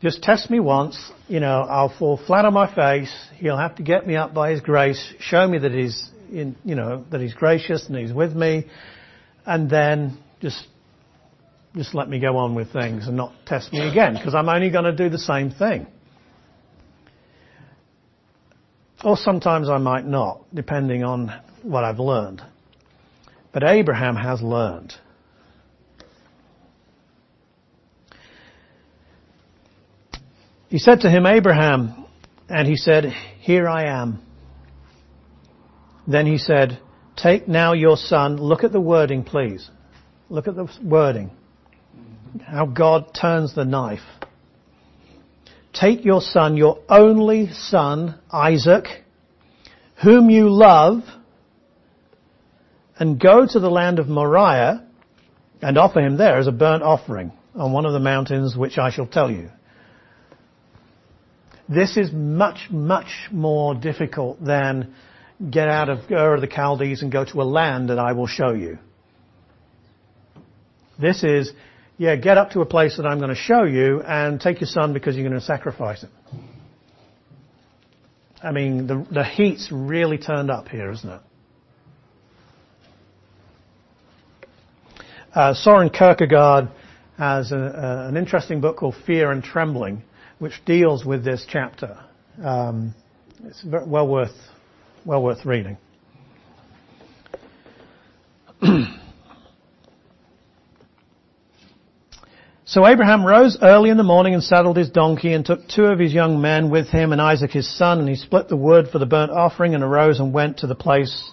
Just test me once, you know, I'll fall flat on my face. He'll have to get me up by His grace, show me that He's, in, you know, that He's gracious and He's with me, and then just just let me go on with things and not test me again because I'm only going to do the same thing. Or sometimes I might not, depending on what I've learned. But Abraham has learned. He said to him, Abraham, and he said, Here I am. Then he said, Take now your son. Look at the wording, please. Look at the wording how God turns the knife. Take your son, your only son, Isaac, whom you love, and go to the land of Moriah and offer him there as a burnt offering on one of the mountains which I shall tell you. This is much, much more difficult than get out of Ur of the Chaldees and go to a land that I will show you. This is yeah, get up to a place that I'm going to show you and take your son because you're going to sacrifice him. I mean, the, the heat's really turned up here, isn't it? Uh, Soren Kierkegaard has an interesting book called Fear and Trembling, which deals with this chapter. Um, it's well worth well worth reading. So Abraham rose early in the morning and saddled his donkey and took two of his young men with him and Isaac his son and he split the wood for the burnt offering and arose and went to the place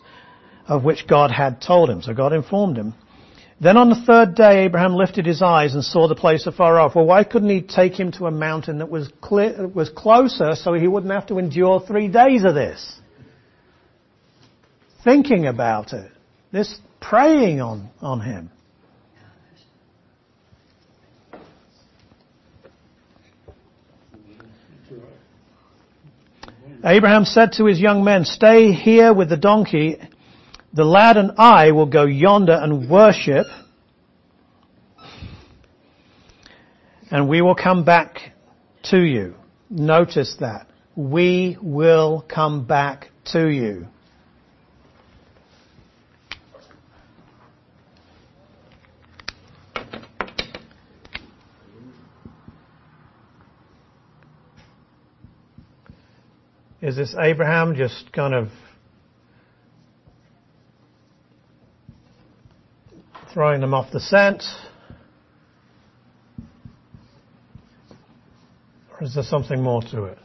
of which God had told him. So God informed him. Then on the third day Abraham lifted his eyes and saw the place afar off. Well, why couldn't he take him to a mountain that was clear, was closer so he wouldn't have to endure three days of this? Thinking about it. This preying on, on him. Abraham said to his young men, stay here with the donkey. The lad and I will go yonder and worship. And we will come back to you. Notice that. We will come back to you. Is this Abraham just kind of throwing them off the scent? Or is there something more to it?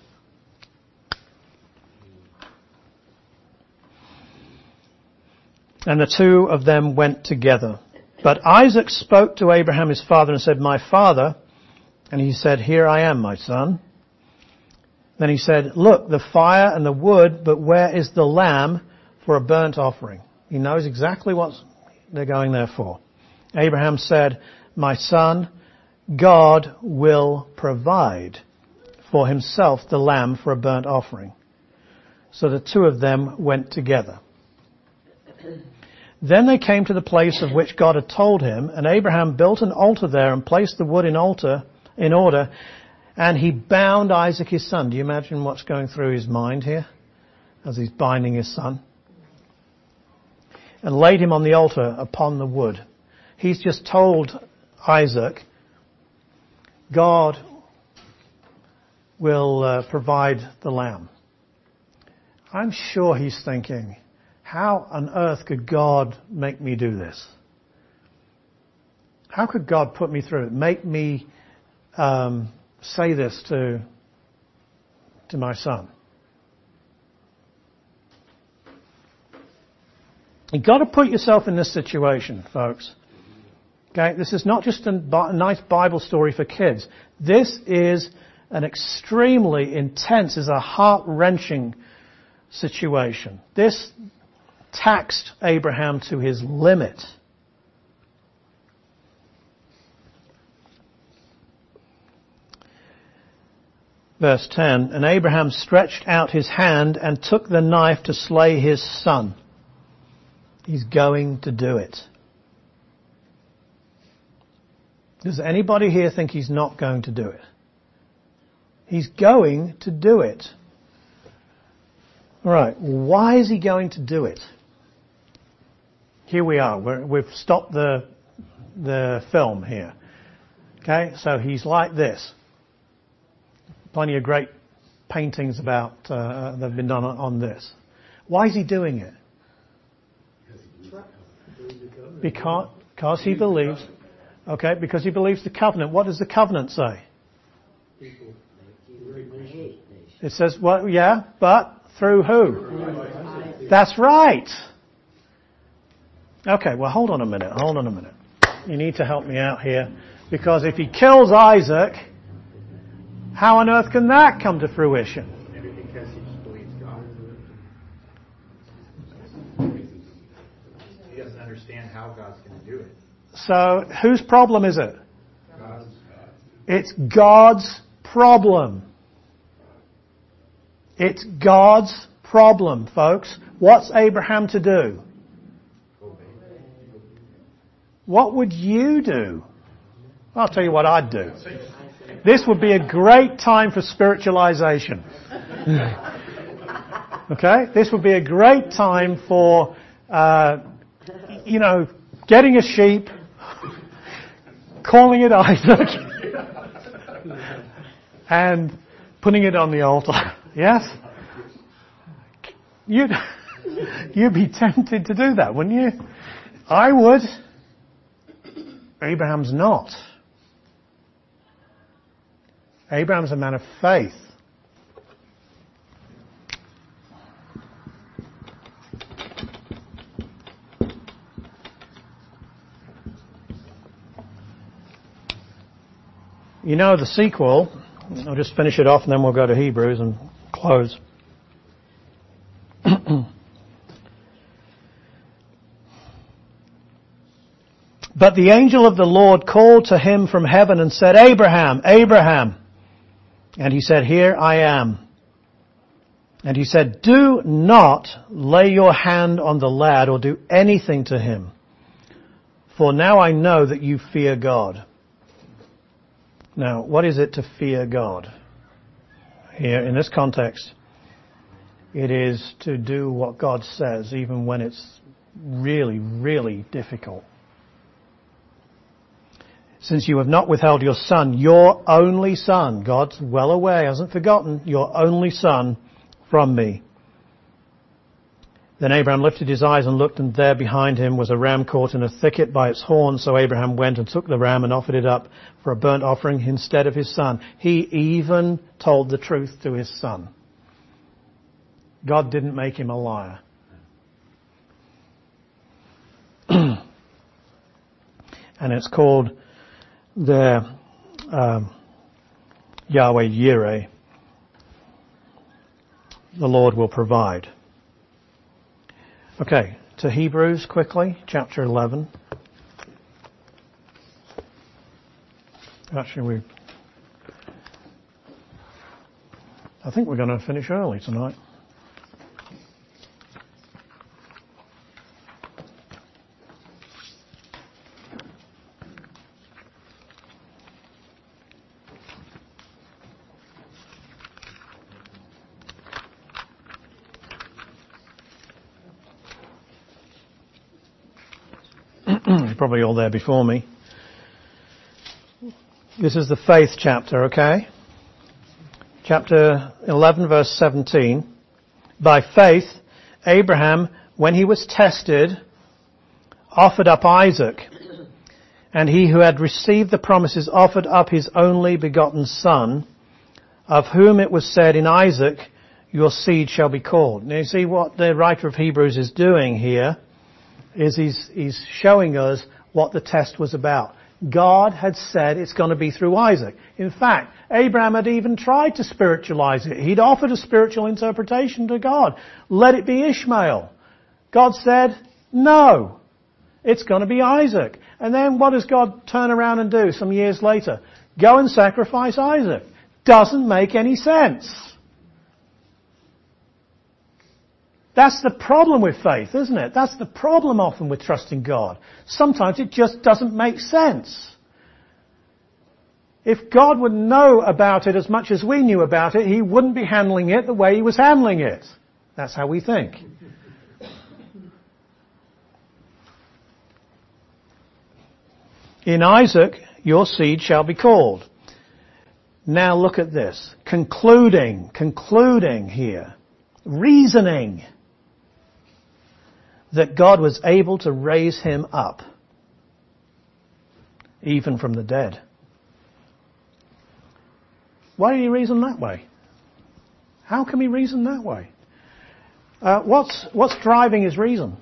And the two of them went together. But Isaac spoke to Abraham his father and said, My father. And he said, Here I am, my son. Then he said, Look, the fire and the wood, but where is the lamb for a burnt offering? He knows exactly what they're going there for. Abraham said, My son, God will provide for himself the lamb for a burnt offering. So the two of them went together. Then they came to the place of which God had told him, and Abraham built an altar there and placed the wood in altar in order, and he bound Isaac his son. Do you imagine what's going through his mind here as he's binding his son? And laid him on the altar upon the wood. He's just told Isaac, God will uh, provide the lamb. I'm sure he's thinking, how on earth could God make me do this? How could God put me through it? Make me um, say this to to my son? You've got to put yourself in this situation, folks. Okay, this is not just a nice Bible story for kids. This is an extremely intense, is a heart-wrenching situation. This taxed Abraham to his limit. Verse 10, and Abraham stretched out his hand and took the knife to slay his son. He's going to do it. Does anybody here think he's not going to do it? He's going to do it. Alright, why is he going to do it? Here we are. we have stopped the, the film here. Okay, so he's like this. Plenty of great paintings about uh, that have been done on, this. Why is he doing it? Because, because he believes. Okay, because he believes the covenant. What does the covenant say? It says, well, yeah, but through who? That's right. Okay, well hold on a minute, hold on a minute. You need to help me out here. Because if he kills Isaac, how on earth can that come to fruition? Maybe because he just believes God. He doesn't understand how God's going to do it. So, whose problem is it? God's. It's God's problem. It's God's problem, folks. What's Abraham to do? What would you do? I'll tell you what I'd do. This would be a great time for spiritualization. okay? This would be a great time for, uh, you know, getting a sheep, calling it Isaac, and putting it on the altar. Yes? You'd, you'd be tempted to do that, wouldn't you? I would. Abraham's not. Abraham's a man of faith. You know the sequel. I'll just finish it off and then we'll go to Hebrews and close. But the angel of the Lord called to him from heaven and said, Abraham, Abraham. And he said, Here I am. And he said, Do not lay your hand on the lad or do anything to him. For now I know that you fear God. Now, what is it to fear God? Here, in this context, it is to do what God says, even when it's really, really difficult. Since you have not withheld your son, your only son, God's well aware, hasn't forgotten, your only son from me. Then Abraham lifted his eyes and looked, and there behind him was a ram caught in a thicket by its horns. So Abraham went and took the ram and offered it up for a burnt offering instead of his son. He even told the truth to his son. God didn't make him a liar. and it's called the um, Yahweh Yireh. The Lord will provide. Okay, to Hebrews quickly, chapter 11. Actually, we. I think we're going to finish early tonight. You're probably all there before me. This is the faith chapter, okay? Chapter 11 verse 17. By faith, Abraham, when he was tested, offered up Isaac. And he who had received the promises offered up his only begotten son, of whom it was said in Isaac, your seed shall be called. Now you see what the writer of Hebrews is doing here is he's, he's showing us what the test was about. God had said it's going to be through Isaac. In fact, Abraham had even tried to spiritualize it. He'd offered a spiritual interpretation to God. Let it be Ishmael. God said, no. It's going to be Isaac. And then what does God turn around and do some years later? Go and sacrifice Isaac. Doesn't make any sense. That's the problem with faith, isn't it? That's the problem often with trusting God. Sometimes it just doesn't make sense. If God would know about it as much as we knew about it, He wouldn't be handling it the way He was handling it. That's how we think. In Isaac, your seed shall be called. Now look at this. Concluding, concluding here. Reasoning that God was able to raise him up, even from the dead. Why did he reason that way? How can he reason that way? Uh, what's, what's driving his reason?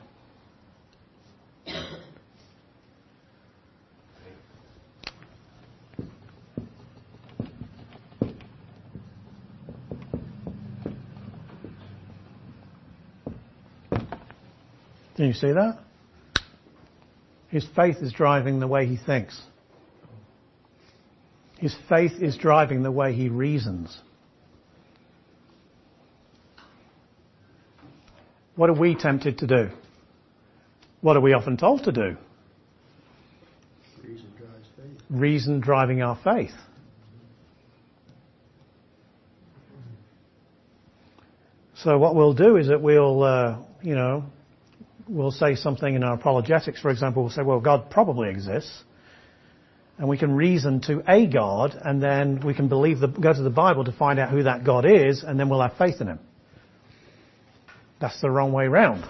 Can you see that? His faith is driving the way he thinks. His faith is driving the way he reasons. What are we tempted to do? What are we often told to do? Reason drives faith. Reason driving our faith. So what we'll do is that we'll, uh, you know, we'll say something in our apologetics, for example, we'll say, well, God probably exists. And we can reason to a God, and then we can believe the, go to the Bible to find out who that God is, and then we'll have faith in Him. That's the wrong way round.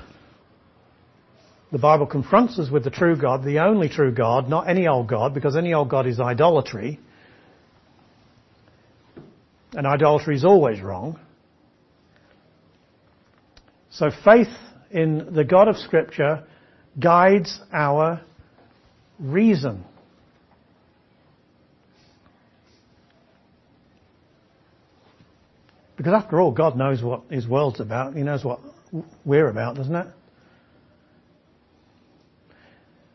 The Bible confronts us with the true God, the only true God, not any old God, because any old God is idolatry. And idolatry is always wrong. So faith in the God of Scripture guides our reason. Because after all, God knows what His world's about. He knows what we're about, doesn't it?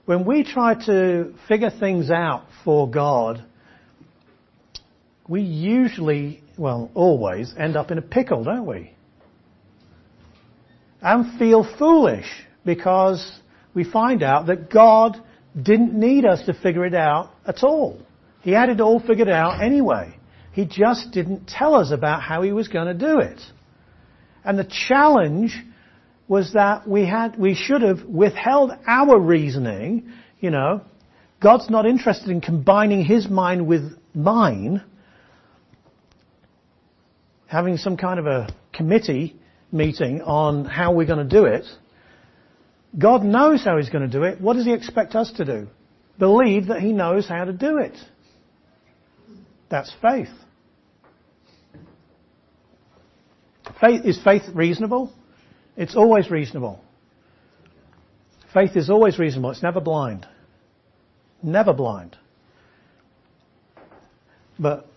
When we try to figure things out for God, we usually, well, always end up in a pickle, don't we? And feel foolish because we find out that God didn't need us to figure it out at all. He had it all figured out anyway. He just didn't tell us about how he was going to do it. And the challenge was that we had, we should have withheld our reasoning, you know. God's not interested in combining his mind with mine. Having some kind of a committee meeting on how we're going to do it. God knows how He's going to do it. What does He expect us to do? Believe that He knows how to do it. That's faith. Faith is faith reasonable? It's always reasonable. Faith is always reasonable. It's never blind. Never blind. But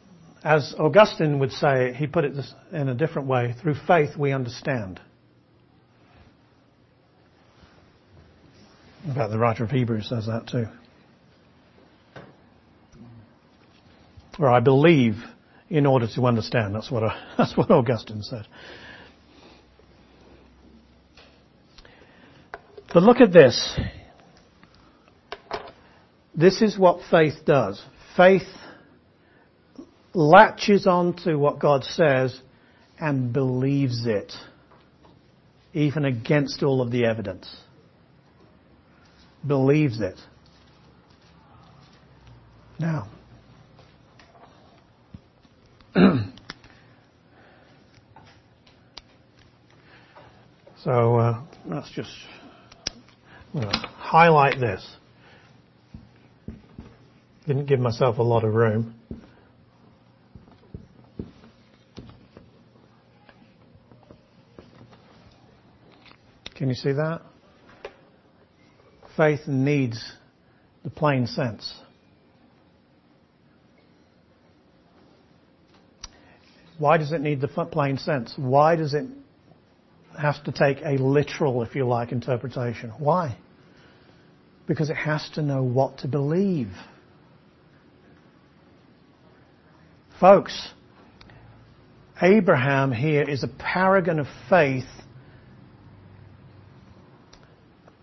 as Augustine would say, he put it in a different way through faith we understand. In fact, the writer of Hebrews says that too. Or I believe in order to understand. That's what, that's what Augustine said. But look at this. This is what faith does. Faith latches on to what God says and believes it, even against all of the evidence. Believes it. Now, so uh, let's just highlight this. Didn't give myself a lot of room. Can you see that? Faith needs the plain sense. Why does it need the plain sense? Why does it have to take a literal, if you like, interpretation? Why? Because it has to know what to believe. Folks, Abraham here is a paragon of faith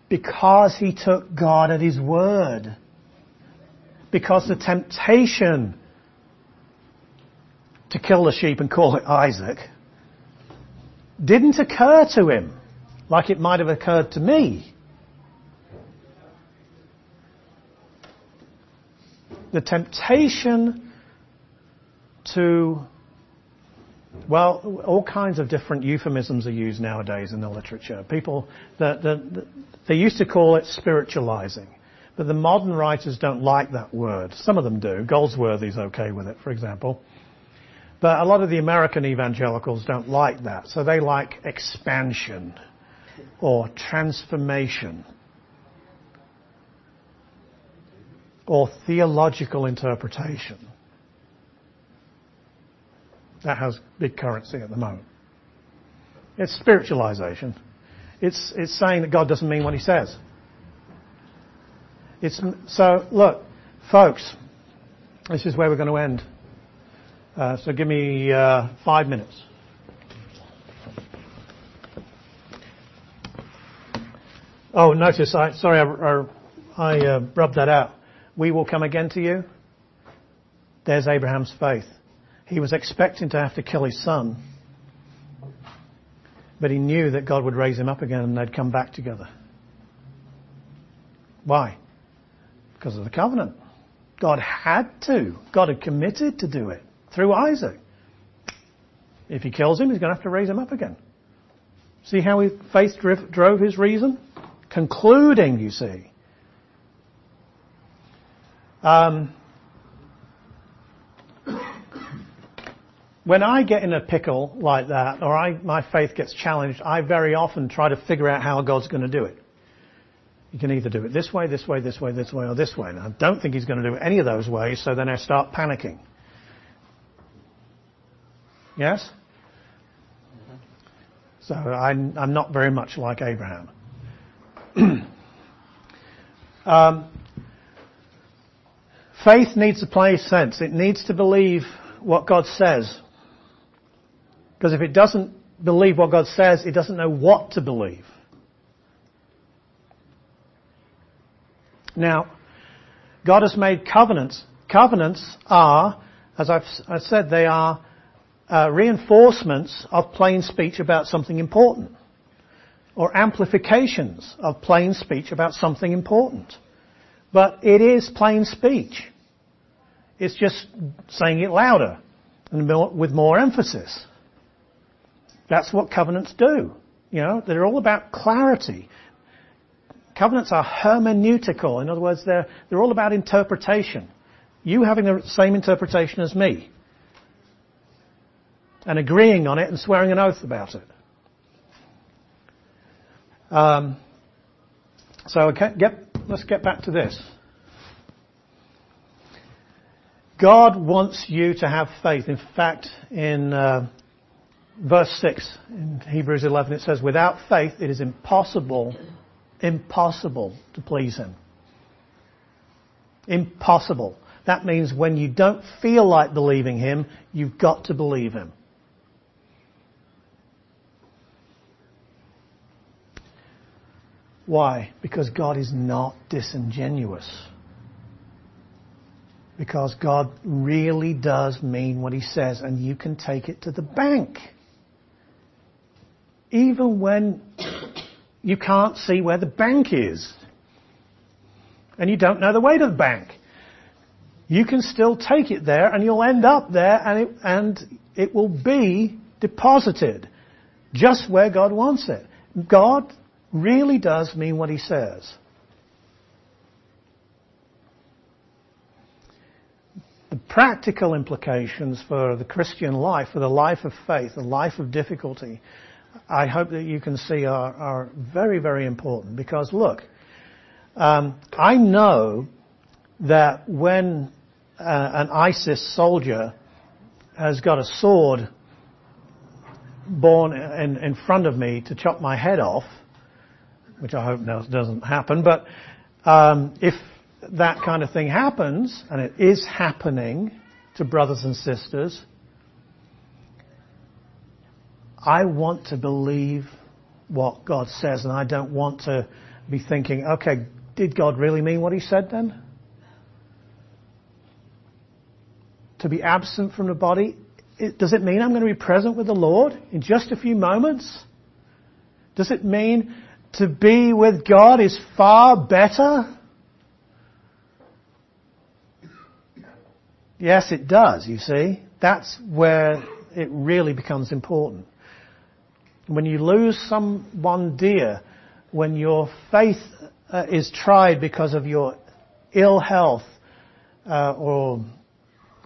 because he took God at his word. Because the temptation to kill the sheep and call it Isaac didn't occur to him like it might have occurred to me. The temptation to, well, all kinds of different euphemisms are used nowadays in the literature. People, the, the, they used to call it spiritualizing. But the modern writers don't like that word. Some of them do. Goldsworthy's okay with it, for example. But a lot of the American evangelicals don't like that. So they like expansion or transformation or theological interpretation. That has big currency at the moment. It's spiritualization. It's, it's saying that God doesn't mean what he says. It's, so look, folks, this is where we're going to end. Uh, so give me uh, five minutes. Oh, notice, I, sorry, I, I, I uh, rubbed that out. We will come again to you. There's Abraham's faith. He was expecting to have to kill his son, but he knew that God would raise him up again and they'd come back together. Why? Because of the covenant. God had to. God had committed to do it through Isaac. If he kills him, he's going to have to raise him up again. See how he, faith drove his reason? Concluding, you see. Um, when I get in a pickle like that, or my faith gets challenged, I very often try to figure out how God's going to do it. You can either do it this way, this way, this way, this way, or this way. And I don't think He's going to do it any of those ways, so then I start panicking. Yes? So I'm, I'm not very much like Abraham. um, faith needs to play sense. It needs to believe what God says. Because if it doesn't believe what God says, it doesn't know what to believe. Now, God has made covenants. Covenants are, as I've, I've said, they are uh, reinforcements of plain speech about something important, or amplifications of plain speech about something important. But it is plain speech. It's just saying it louder and more, with more emphasis. That's what covenants do. You know, they're all about clarity. Covenants are hermeneutical. In other words, they're, they're all about interpretation. You having the same interpretation as me and agreeing on it and swearing an oath about it. Um, so get, let's get back to this. God wants you to have faith. In fact, in uh, verse 6 in Hebrews 11 it says, without faith it is impossible, impossible to please Him. Impossible. That means when you don't feel like believing Him, you've got to believe Him. Why? Because God is not disingenuous. Because God really does mean what He says and you can take it to the bank. Even when you can't see where the bank is and you don't know the way to the bank you can still take it there and you'll end up there and it, and it will be deposited just where God wants it. God really does mean what he says. The practical implications for the Christian life, for the life of faith, the life of difficulty, I hope that you can see are, are very, very important because look, um, I know that when uh, an ISIS soldier has got a sword born in, in front of me to chop my head off, which I hope doesn't happen, but um, if that kind of thing happens, and it is happening to brothers and sisters, I want to believe what God says, and I don't want to be thinking, okay, did God really mean what He said then? to be absent from the body, it, does it mean I'm going to be present with the Lord in just a few moments? Does it mean to be with God is far better? Yes, it does, you see. That's where it really becomes important. When you lose someone dear, when your faith uh, is tried because of your ill health uh, or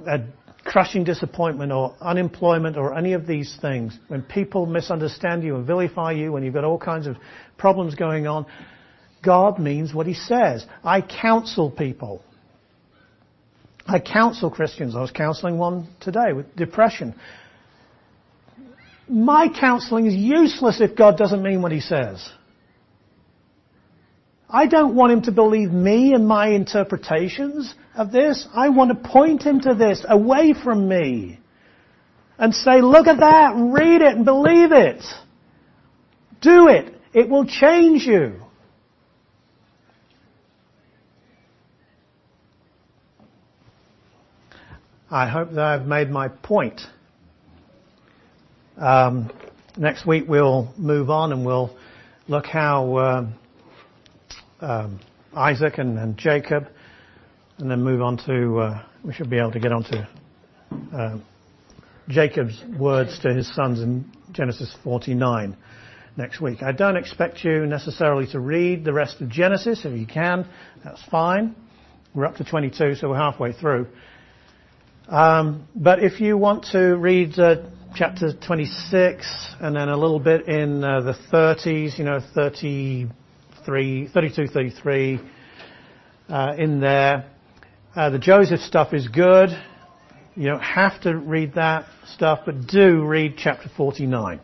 a crushing disappointment or unemployment or any of these things, when people misunderstand you and vilify you, when you've got all kinds of problems going on, God means what He says. I counsel people. I counsel Christians. I was counseling one today with depression. My counseling is useless if God doesn't mean what He says. I don't want him to believe me and my interpretations of this. I want to point him to this away from me and say, look at that, read it and believe it. Do it. It will change you. I hope that I've made my point. Um, next week we'll move on and we'll look how uh, um, Isaac and, Jacob, and then move on to, uh, we should be able to get on to uh, Jacob's words to his sons in Genesis 49 next week. I don't expect you necessarily to read the rest of Genesis. If you can, that's fine. We're up to 22, so we're halfway through. Um, but if you want to read chapter 26 and then a little bit in uh, the 30s, you know, 30 32, 33 uh, in there. Uh, the Joseph stuff is good. You don't have to read that stuff, but do read chapter 49.